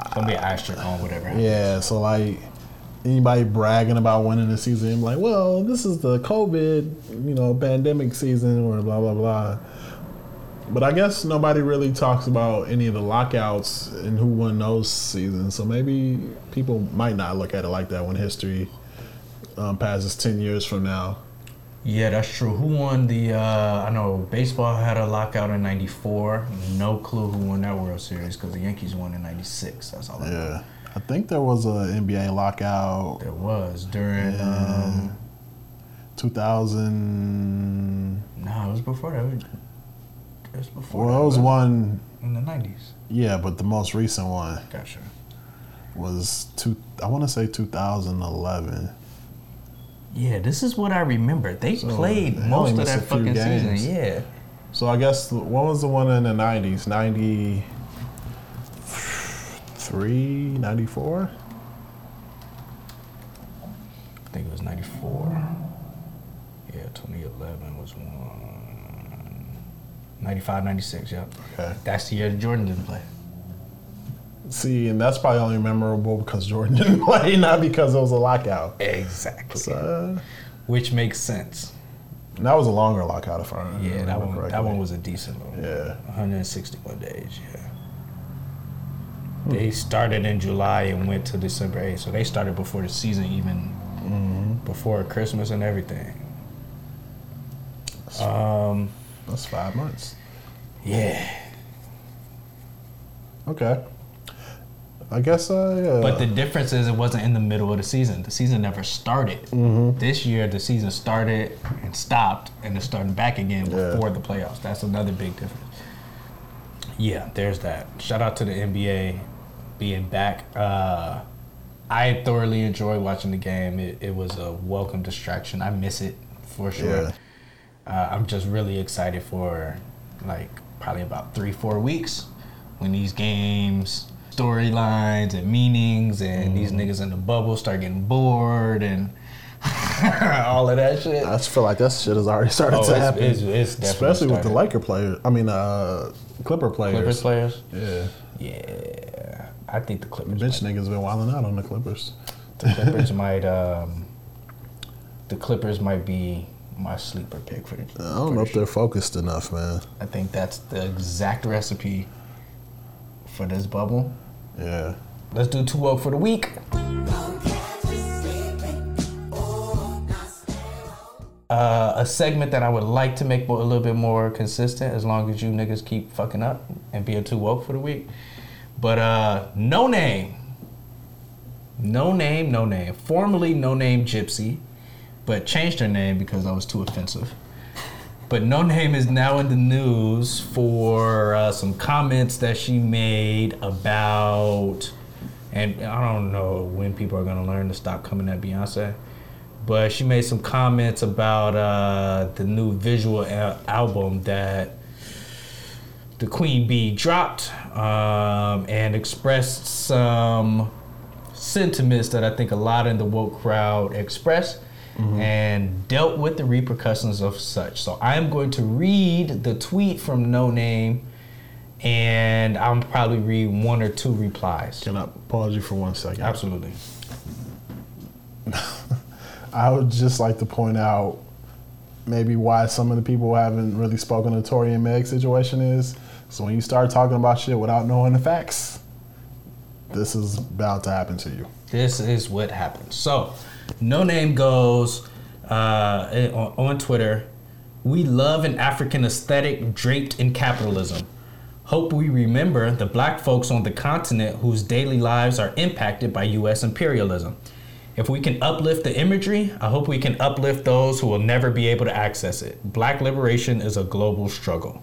It's gonna be an asterisk on whatever. happens. yeah, so like anybody bragging about winning the season, I'm like, well, this is the COVID, you know, pandemic season or blah blah blah. But I guess nobody really talks about any of the lockouts and who won those seasons. So maybe people might not look at it like that when history um, passes ten years from now. Yeah, that's true. Who won the? Uh, I know baseball had a lockout in '94. No clue who won that World Series because the Yankees won in '96. That's all. I know. I think there was a NBA lockout. There was during. Um, 2000. No, it was before that. It was before. Well, it was one. in the nineties. Yeah, but the most recent one Gotcha. was two. I want to say 2011. Yeah, this is what I remember. They So, played they most of that fucking games. season. Yeah. So I guess what was the one in the 90s? 93, 94? I think it was 94. Yeah, 2011 was one. 95, 96, yep. Okay. That's the year Jordan didn't play. See, and that's probably only memorable because Jordan didn't play, not because it was a lockout. Exactly. So, uh, Which makes sense. and that was a longer lockout, if I remember Yeah, that one, correctly. that one was a decent one. Yeah. 161 days, yeah. They started in July and went to December 8th. So they started before the season even, before Christmas and everything. Um, That's five months. yeah. Okay. I guess, uh. But the difference is it wasn't in the middle of the season. The season never started. Mm-hmm. This year, the season started and stopped, and it's starting back again Yeah. before the playoffs. That's another big difference. Yeah, there's that. Shout out to the NBA being back. Uh, I thoroughly enjoy watching the game. It, it was a welcome distraction. I miss it for sure. Yeah. Uh, I'm just really excited for like probably about three, four weeks when these games, storylines, and meanings, and these niggas in the bubble start getting bored and all of that shit. I just feel like that shit has already started Oh, to it's- happen. it's- it's definitely Especially with the started. Laker players. I mean, uh, Clipper players. Clippers players. Yeah. Yeah, I think the Clippers. Bitch might, niggas been wilding out on the Clippers. the Clippers might. Um, the Clippers might be my sleeper pick for the. I don't know if they're focused enough, man. I think that's the exact recipe for this bubble. Yeah. Let's do two up for the week. Uh, a segment that I would like to make more, a little bit more consistent, as long as you niggas keep fucking up and being too woke for the week. But uh, Noname, no name, Noname. Formerly Noname Gypsy, but changed her name because I was too offensive. But Noname is now in the news for uh, some comments that she made about, and I don't know when people are gonna learn to stop coming at Beyonce, but she made some comments about uh, the new visual al- album that the Queen Bey dropped, um, and expressed some sentiments that I think a lot in the woke crowd expressed and dealt with the repercussions of such. So I am going to read the tweet from Noname and I'll probably read one or two replies. Can I pause you for one second? Absolutely. I would just like to point out maybe why some of the people haven't really spoken to Tory and Meg situation is. So when you start talking about shit without knowing the facts, this is about to happen to you. This is what happens. So, Noname goes uh, on, on Twitter. We love an African aesthetic draped in capitalism. Hope we remember the black folks on the continent whose daily lives are impacted by U.S. imperialism. If we can uplift the imagery, I hope we can uplift those who will never be able to access it. Black liberation is a global struggle.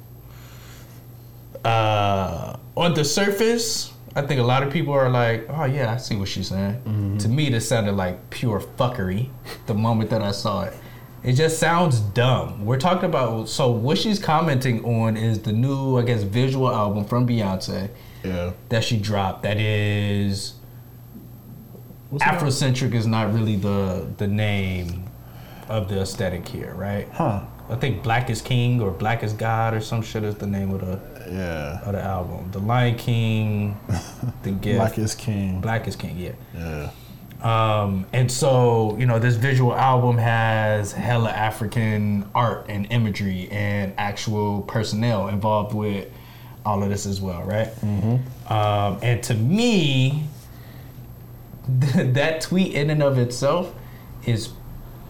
Uh, on the surface, I think a lot of people are like, "Oh yeah, I see what she's saying." To me, this sounded like pure fuckery. The moment that I saw it, it just sounds dumb. We're talking about so what she's commenting on is the new, I guess, visual album from Beyonce Yeah. that she dropped. That is What's? Afrocentric is not really the the name of the aesthetic here, right? Huh. I think Black is King or Black is God or some shit is the name of the Yeah. of the album. The Lion King, The Gift. Black is king. Black is King, yeah. Yeah. Um, and so, you know, this visual album has hella African art and imagery and actual personnel involved with all of this as well, right? Mm-hmm. Um, and to me, that tweet in and of itself is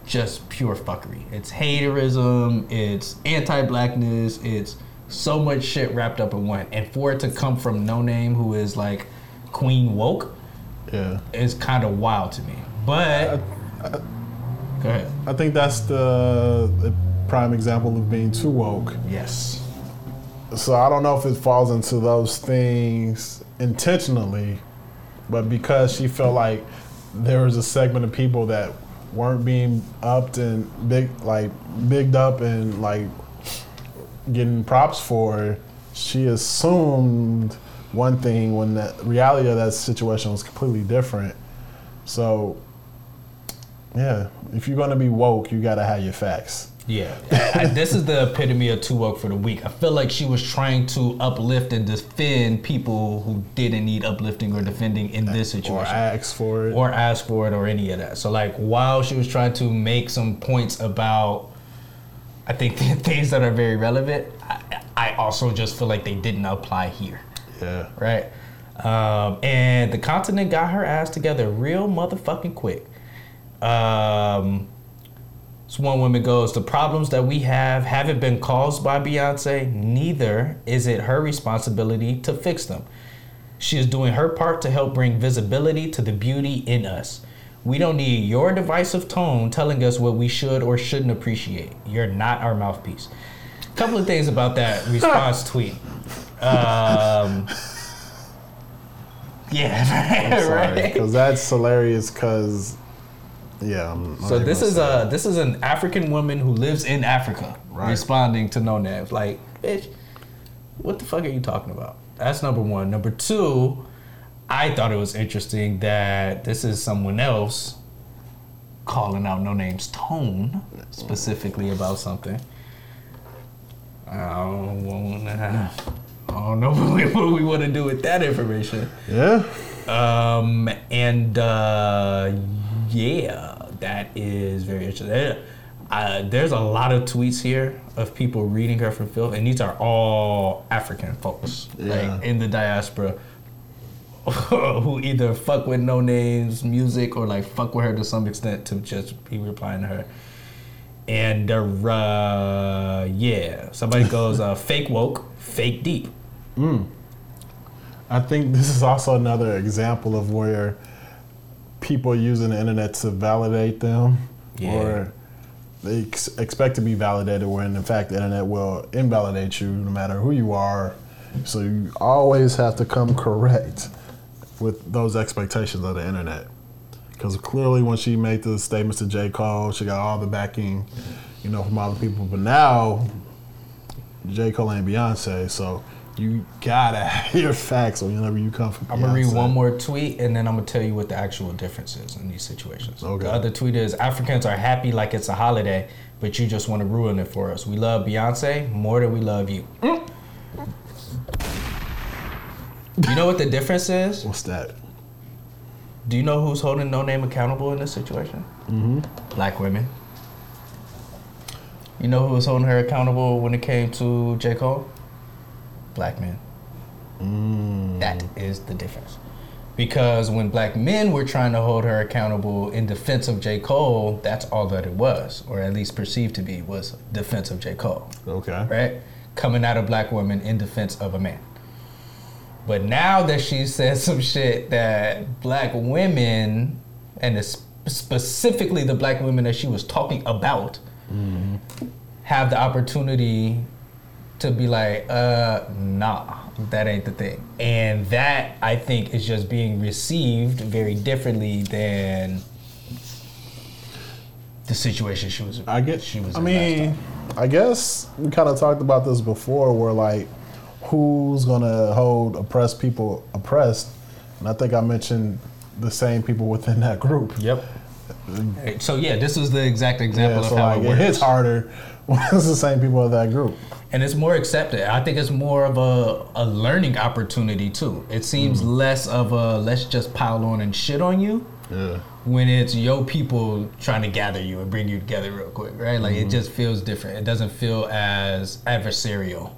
just pure fuckery. It's haterism, it's anti-blackness, it's so much shit wrapped up in one. And for it to come from Noname, who is like Queen Woke, Yeah. is kind of wild to me. But Go ahead. I think that's the, the prime example of being too woke. Yes. So I don't know if it falls into those things intentionally, but because she felt like there was a segment of people that weren't being upped and big like bigged up and like getting props for, she assumed one thing when the reality of that situation was completely different. So yeah, if you're gonna be woke, you gotta have your facts. Yeah, I, I- this is the epitome of too woke for the week. I feel like she was trying to uplift and defend people who didn't need uplifting or defending in this situation, Or ask for it. or ask for it, or any of that. So, like, while she was trying to make some points about, I think the things that are very relevant, I, I also just feel like they didn't apply here. Yeah. Right. Um, and the continent got her ass together real motherfucking quick. Um, so one woman goes, the problems that we have haven't been caused by Beyonce. Neither is it her responsibility to fix them. She is doing her part to help bring visibility to the beauty in us. We don't need your divisive tone telling us what we should or shouldn't appreciate. You're not our mouthpiece. A couple of things about that response tweet. Um, yeah, right. Because that's hilarious. Because yeah. I'm not So this is a this is an African woman who lives in Africa Right. responding to Noname's. Like, bitch, what the fuck are you talking about? That's number one. Number two, I thought it was interesting that this is someone else calling out Noname's tone specifically about something. I don't wanna, I don't know what we, we want to do with that information. Yeah. Um, and uh, yeah, that is very interesting. Uh, there's a lot of tweets here of people reading her from filth, and these are all African folks, Yeah. like in the diaspora, who either fuck with Noname's music or like fuck with her to some extent to just be replying to her. And uh, yeah, somebody goes uh, fake woke, fake deep. Mm. I think this is also another example of where people using the internet to validate them, Yeah. or they ex- expect to be validated, when in fact the internet will invalidate you no matter who you are. So you always have to come correct with those expectations of the internet. Because clearly, when she made the statements to J. Cole, she got all the backing, you know, from other people. But now, J. Cole and Beyonce, so you gotta have your facts whenever you come from. I'm gonna read one more tweet and then I'm gonna tell you what the actual difference is in these situations. Okay. The other tweet is Africans are happy like it's a holiday, but you just want to ruin it for us. We love Beyonce more than we love you. You know what the difference is? What's that? Do you know who's holding Noname accountable in this situation? Mm-hmm. Black women. You know who was holding her accountable when it came to J. Cole? Black men. Mm. That is the difference. Because when black men were trying to hold her accountable in defense of J. Cole, that's all that it was, or at least perceived to be, was defense of J. Cole. Okay. Right? Coming out of black women in defense of a man. But now that she said some shit that black women, and specifically the black women that she was talking about, have the opportunity to be like, uh, nah, that ain't the thing. And that I think is just being received very differently than the situation she was. I get. She was. I in mean, I guess we kind of talked about this before, where like, who's gonna hold oppressed people oppressed? And I think I mentioned the same people within that group. Yep. So yeah, this was the exact example Yeah, of so how like it it works. hits harder when it's the same people of that group. and it's more accepted. I think it's more of a, a learning opportunity too. It seems Mm. less of a let's just pile on and shit on you Yeah. when it's yo people trying to gather you and bring you together real quick, right? Like Mhm. it just feels different. It doesn't feel as adversarial,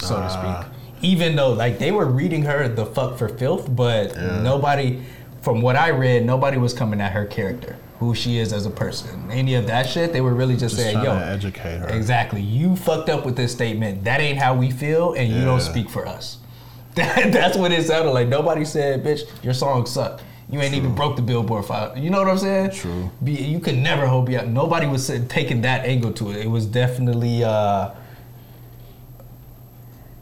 so to Ah. speak. Even though like they were reading her the fuck for filth, but nobody, from what I read, nobody was coming at her character, who she is as a person, any of that shit. They were really just, Just saying, yo, to educate her. Exactly. You fucked up with this statement. That ain't how we feel, and you don't speak for us. That's what it sounded like. Nobody said, bitch, your song sucked. You ain't even broke the Billboard five. You know what I'm saying? True. Be, you could never hope Beyonce. Nobody was taking that angle to it. It was definitely. Uh,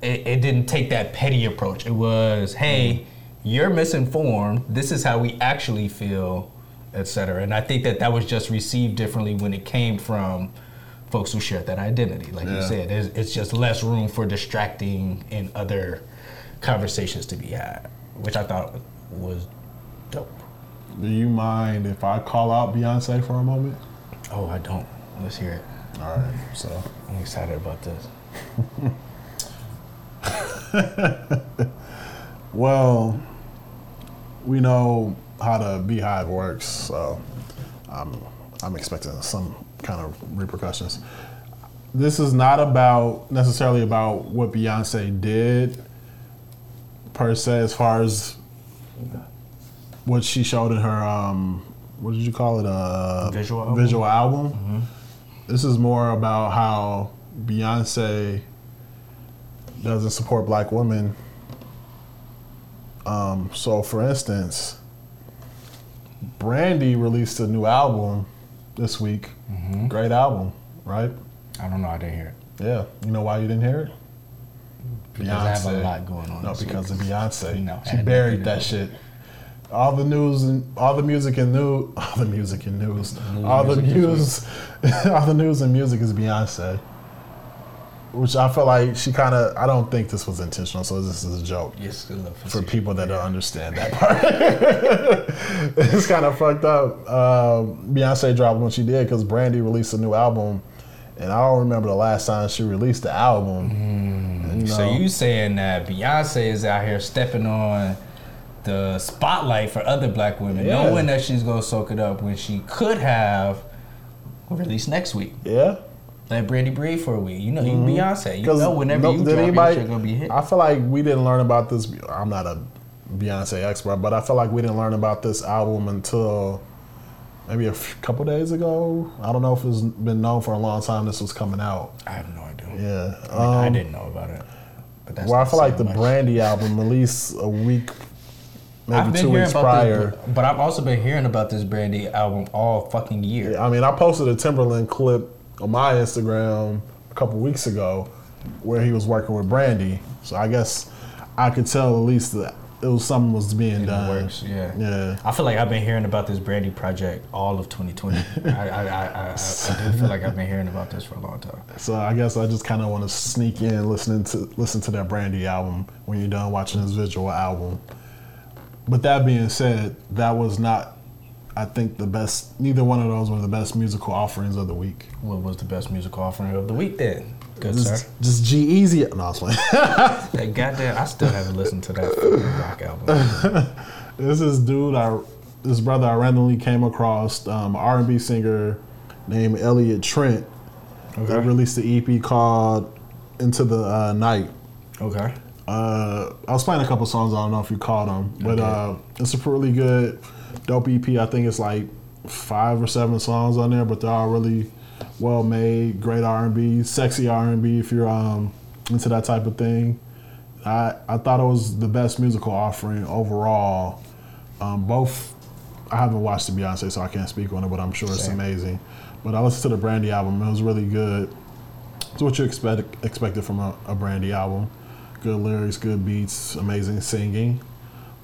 it, it didn't take that petty approach. It was, hey, mm. you're misinformed. This is how we actually feel, etc. And I think that that was just received differently when it came from folks who shared that identity. Like you said, there's, it's just less room for distracting and other conversations to be had, which I thought was dope. Do you mind if I call out Beyonce for a moment? Oh, I don't. Let's hear it. All right. So I'm excited about this. Well, we know how the beehive works, so I'm I'm expecting some kind of repercussions. This is not about necessarily about what Beyonce did per se, as far as what she showed in her um, what did you call it? A Visual album? Visual album. This is more about how Beyonce doesn't support black women um, so, for instance, Brandy released a new album this week. Great album, right? I don't know. I didn't hear it. Yeah. You know why you didn't hear it? Because I have a lot going on No, because week. of Beyonce. No, she buried that shit. All the news and all the music and new, all the music and news, News, all the music, and news, all the news and music is Beyonce. Which I feel like she kind of. I don't think this was intentional, so this is a joke. Yes, good luck for people that don't understand that part. it's kind of fucked up. Um, Beyonce dropped when she did because Brandy released a new album, and I don't remember the last time she released the album. And, you So you saying that Beyonce is out here stepping on the spotlight for other black women, Yeah. knowing that she's gonna soak it up when she could have released next week. Yeah. Let Brandy breathe for a week. You know, you Mhm. Beyonce. You know, whenever no- you drop anybody- it, you're gonna be hit. I feel like we didn't learn about this. I'm not a Beyonce expert, but I feel like we didn't learn about this album until maybe a f- couple days ago. I don't know if it's been known for a long time this was coming out. I have no idea. Yeah, I, mean, I um, didn't know about it. But that's well, I feel like the much. Brandy album released a week, maybe two weeks prior. this, but I've also been hearing about this Brandy album all fucking year. I mean, I posted a Timbaland clip on my Instagram a couple weeks ago where he was working with Brandy. So I guess I could tell at least that it was something was being In the done. works, yeah. Yeah. I feel like I've been hearing about this Brandy project all of 2020. I, I, I, I, I, I do feel like I've been hearing about this for a long time. So I guess I just kind of want to sneak in, listening to listen to that Brandy album when you're done watching his visual album. But that being said, that was not, I think, the best. Neither one of those were the best musical offerings of the week. What was the best musical offering of the week then? Good just, sir. Just G-Eazy. No, I was playing. That goddamn, I still haven't listened to that rock album. this is dude, I this brother I randomly came across, um, R&B singer named Elliott Trent. Okay. That released the EP called Into the uh, Night. Okay. Uh, I was playing a couple songs. I don't know if you caught them, but Okay. uh, it's a really good, dope EP. I think it's like five or seven songs on there, but they're all really well made. Great R&B, sexy R&B. If you're um, into that type of thing, I I thought it was the best musical offering overall. Um, both I haven't watched the Beyonce, so I can't speak on it, but I'm sure it's amazing. But I listened to the Brandy album; it was really good. It's what you expect expected from a, a Brandy album. Good lyrics, good beats, amazing singing.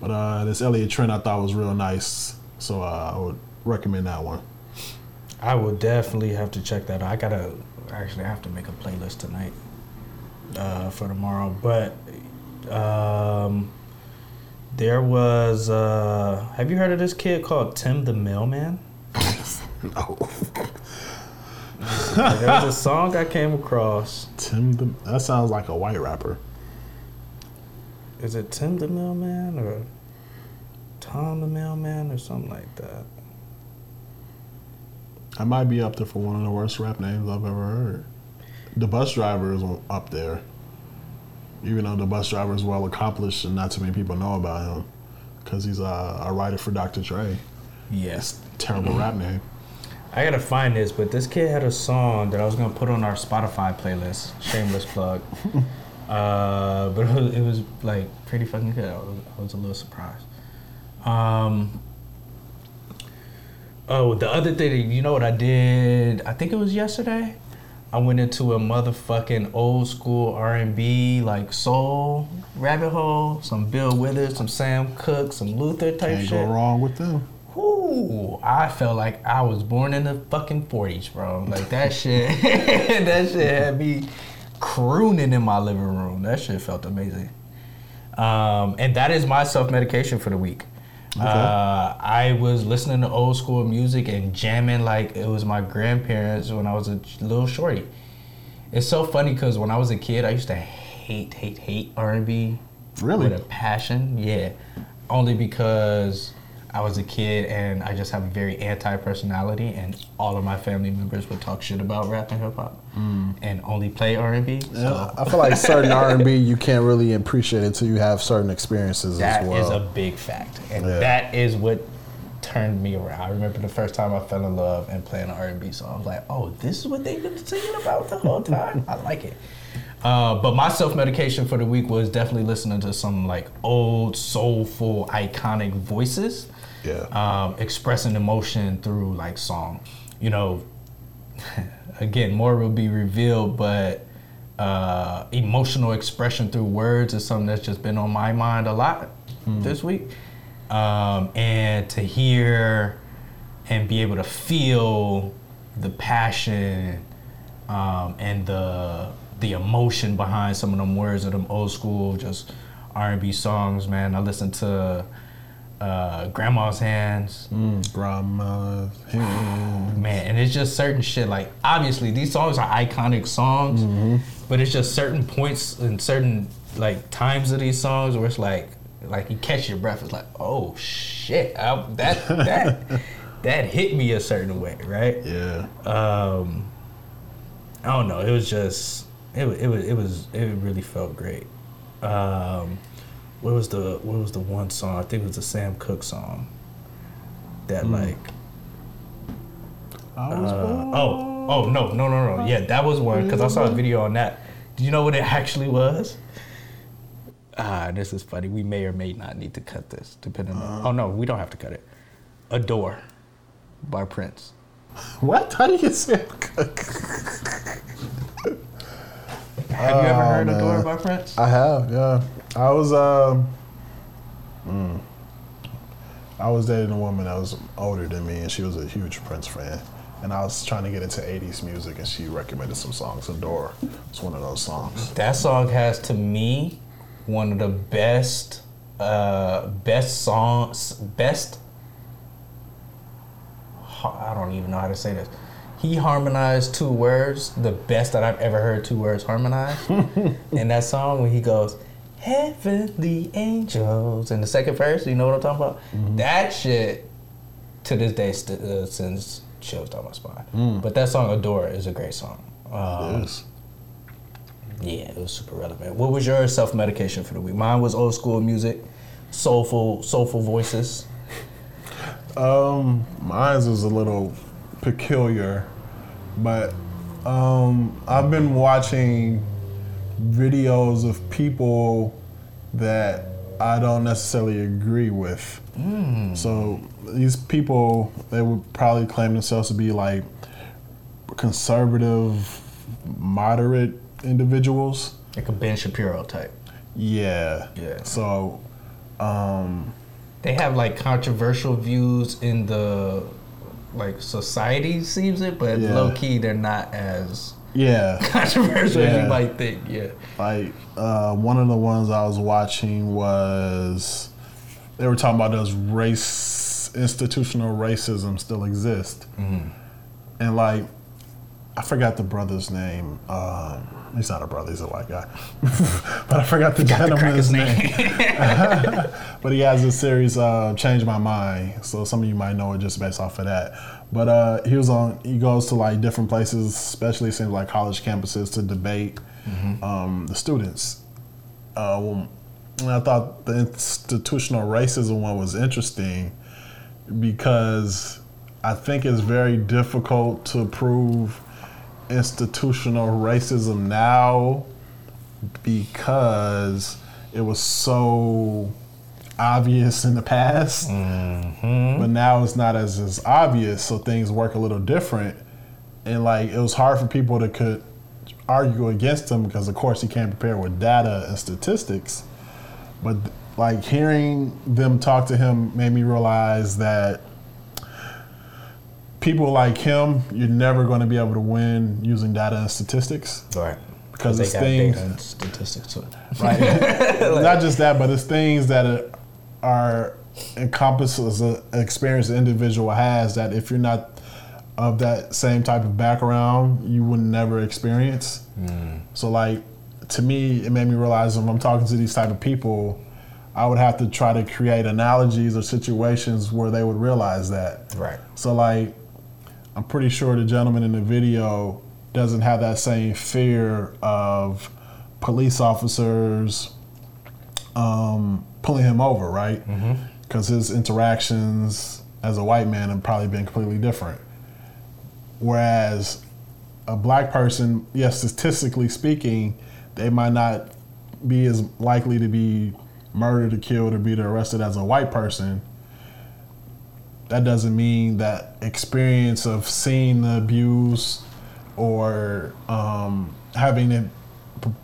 But uh, this Elliott Trent I thought was real nice, so uh, I would recommend that one. I will definitely have to check that out. I gotta actually I have to make a playlist tonight uh, for tomorrow. But um, there was uh, have you heard of this kid called Tim the Mailman? no. there was a song I came across. Tim, the, that sounds like a white rapper. Is it Tim the Mailman or Tom the Mailman or something like that? I might be up there for one of the worst rap names I've ever heard. The bus driver is up there. Even though the bus driver is well accomplished and not too many people know about him, because he's a, a writer for Dr. Dre. Yes. Terrible rap name. I gotta find this, but this kid had a song that I was gonna put on our Spotify playlist. Shameless plug. uh, but it was, it was like pretty fucking good. I was, I was a little surprised. Um, Oh, the other thing, you know what I did? I think it was yesterday. I went into a motherfucking old school R and B like soul rabbit hole. Some Bill Withers, some Sam Cooke, some Luther type Can't shit. go wrong with them. Ooh, I felt like I was born in the fucking forties, bro. Like that shit, that shit had me crooning in my living room. That shit felt amazing. Um, and that is my self medication for the week. Uh, I was listening to old school music and jamming like it was my grandparents when I was a little shorty. It's so funny because when I was a kid, I used to hate, hate, hate R and B. Really? With a passion, yeah. Only because I was a kid and I just have a very anti personality, and all of my family members would talk shit about rap and hip hop, and only play R and B. Yeah, I feel like certain R and B you can't really appreciate until you have certain experiences That as is a big fact, and Yeah. that is what turned me around. I remember the first time I fell in love and playing an R and B song. I was like, "Oh, this is what they've been singing about the whole time." I like it. Uh, but my self medication for the week was definitely listening to some like old, soulful, iconic voices. Yeah. Um, expressing emotion through like song. You know, again, more will be revealed, but uh, emotional expression through words is something that's just been on my mind a lot this week. Um, and to hear and be able to feel the passion um, and the the emotion behind some of them words of them old school just R&B songs, man. I listened to uh, Grandma's Hands. Grandma's Hands. Man, and it's just certain shit. Like, obviously, these songs are iconic songs, but it's just certain points and certain like times of these songs where it's like, like you catch your breath. It's like, oh shit, I, that that that hit me a certain way, right? Yeah. Um, I don't know. It was just it it was it was it really felt great. Um, what was the what was the one song? I think it was the Sam Cooke song. That like I was uh, oh, oh no, no, no, no. Yeah, that was one because I saw a video on that. Do you know what it actually was? Ah, this is funny. We may or may not need to cut this, depending on. Oh no, we don't have to cut it. Adore by Prince. What? How do you get Sam Have you ever Oh, heard man. Adore by Prince? I have, yeah. I was um mm, I was dating a woman that was older than me and she was a huge Prince fan. And I was trying to get into 80s music and she recommended some songs. Adore was one of those songs. That song has to me one of the best, uh, best songs, best. I don't even know how to say this. He harmonized two words, the best that I've ever heard two words harmonized. in that song, when he goes, "Heavenly angels," in the second verse, you know what I'm talking about? That shit, to this day, st- uh, sends chills down my spine. But that song, "Adore," is a great song. Um, it is. yeah, it was super relevant. What was your self medication for the week? Mine was old school music, soulful, soulful voices. Um, mine was a little peculiar, but um, I've been watching videos of people that I don't necessarily agree with. So these people, they would probably claim themselves to be like conservative, moderate individuals. Like a Ben Shapiro type. Yeah. Yeah. So, um, They have like controversial views in the like society sees it, but Yeah. low key they're not as yeah. controversial as you might think. Yeah. Like uh, one of the ones I was watching was they were talking about does race institutional racism still exist, and like I forgot the brother's name. Um, he's not a brother; he's a white guy. but I forgot the gentleman's name. but he has a series, uh, Change My Mind. So some of you might know it just based off of that. But uh, he was on. He goes to like different places, especially seems like college campuses, to debate um, the students. Uh, well, I thought the institutional racism one was interesting because I think it's very difficult to prove institutional racism now because it was so obvious in the past, Mm-hmm. but now it's not as as obvious. So things work a little different, and like it was hard for people to could argue against him because of course he can't prepare with data and statistics. But like hearing them talk to him made me realize that people like him, you're never going to be able to win using data and statistics. Right. Because they it's things, data and statistics too. right? Not just that, but it's things that are, are encompasses an experience the individual has that if you're not of that same type of background, you would never experience. Hmm. So like to me, it made me realize when I'm talking to these type of people, I would have to try to create analogies or situations where they would realize that. Right. So like, I'm pretty sure the gentleman in the video doesn't have that same fear of police officers um, pulling him over, right? Because his interactions as a white man have probably been completely different. Whereas a black person, yes, statistically speaking, they might not be as likely to be murdered or killed or be arrested as a white person. That doesn't mean that experience of seeing the abuse or um, having it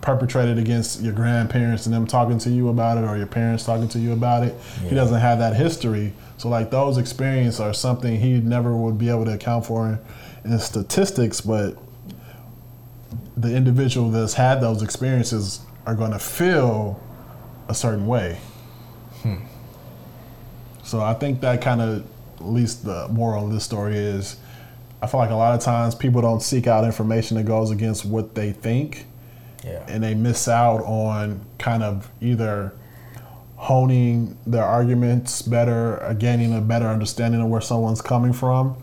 perpetrated against your grandparents and them talking to you about it or your parents talking to you about it. He doesn't have that history. So like those experiences are something he never would be able to account for in, in statistics, but the individual that's had those experiences are going to feel a certain way. So I think that kind of, at least the moral of this story is, I feel like a lot of times people don't seek out information that goes against what they think, Yeah. and they miss out on kind of either honing their arguments better, or gaining a better understanding of where someone's coming from,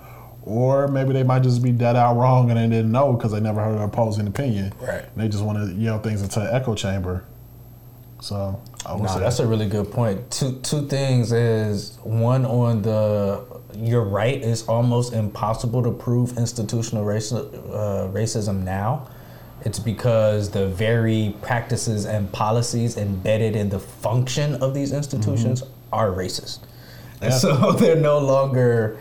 or maybe they might just be dead out wrong and they didn't know because they never heard an opposing opinion. Right. And they just want to yell things into an echo chamber. So No, that's a really good point. Two two things is one on the you're right. It's almost impossible to prove institutional raci- uh, racism now. It's because the very practices and policies embedded in the function of these institutions are racist. And Yeah. so they're no longer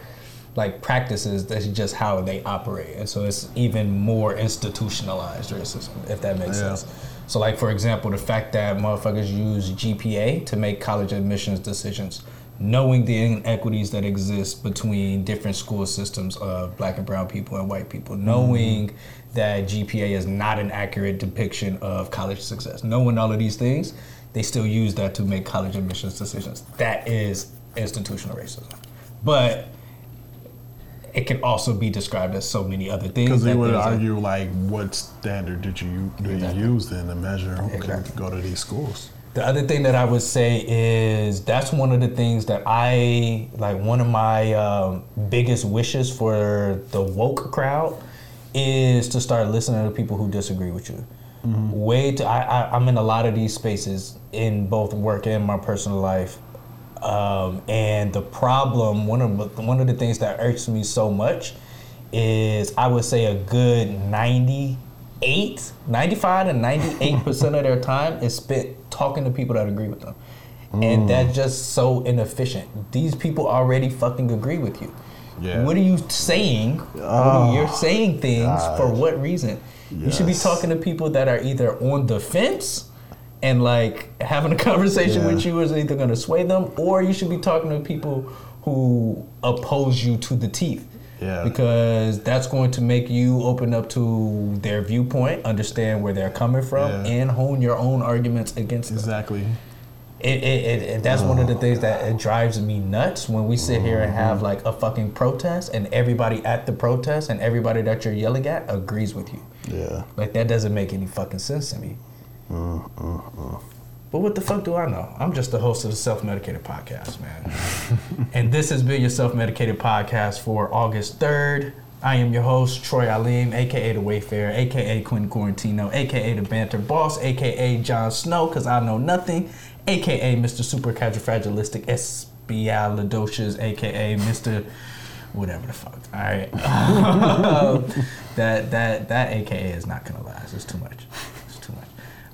like practices, that's just how they operate. And so it's even more institutionalized racism, if that makes Yeah. sense. So, like for example, the fact that motherfuckers use GPA to make college admissions decisions, knowing the inequities that exist between different school systems of black and brown people and white people, knowing mm-hmm. that GPA is not an accurate depiction of college success, knowing all of these things, they still use that to make college admissions decisions. That is institutional racism. But it can also be described as so many other things. Because they would argue like, what standard did you do Exactly. you use then to measure who Exactly. can go to these schools? The other thing that I would say is that's one of the things that I like. One of my um, biggest wishes for the woke crowd is to start listening to people who disagree with you. Way to I, I I'm in a lot of these spaces in both work and my personal life, um, and the problem one of the- one of the things that irks me so much is I would say a good 98, 95 to 98 percent of their time is spent talking to people that agree with them, and that's just so inefficient. These people already fucking agree with you. Yeah. What are you saying? Oh, You're saying things for what reason? You should be talking to people that are either on the fence and like having a conversation Yeah. with you is either going to sway them, or you should be talking to people who oppose you to the teeth. Yeah. Because that's going to make you open up to their viewpoint, understand where they're coming from, Yeah. and hone your own arguments against them. Exactly. It, it, it, it- that's one of the things that it drives me nuts when we sit here and mm-hmm. have like a fucking protest and everybody at the protest and everybody that you're yelling at agrees with you. Yeah. Like that doesn't make any fucking sense to me. But what the fuck do I know? I'm just the host of the Self Medicated Podcast, man. and this has been your Self Medicated Podcast for August 3rd. I am your host, Troy Alim, aka The Wayfarer, aka Quentin Quarantino, aka The Banter Boss, aka Jon Snow, because I know nothing, aka Mr. Super Fragilistic Espialidocious, aka Mr. Whatever the fuck. All right. Um, that that that AKA is not gonna last. It's too much.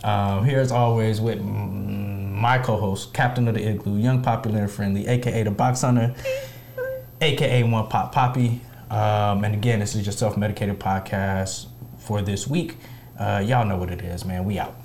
Um, here as always with my co-host, Captain of the Igloo, Young Popular and Friendly, aka the Box Hunter, aka One Pop Poppy. Um, and again, this is your self-medicated podcast for this week. Uh, y'all know what it is, man. We out.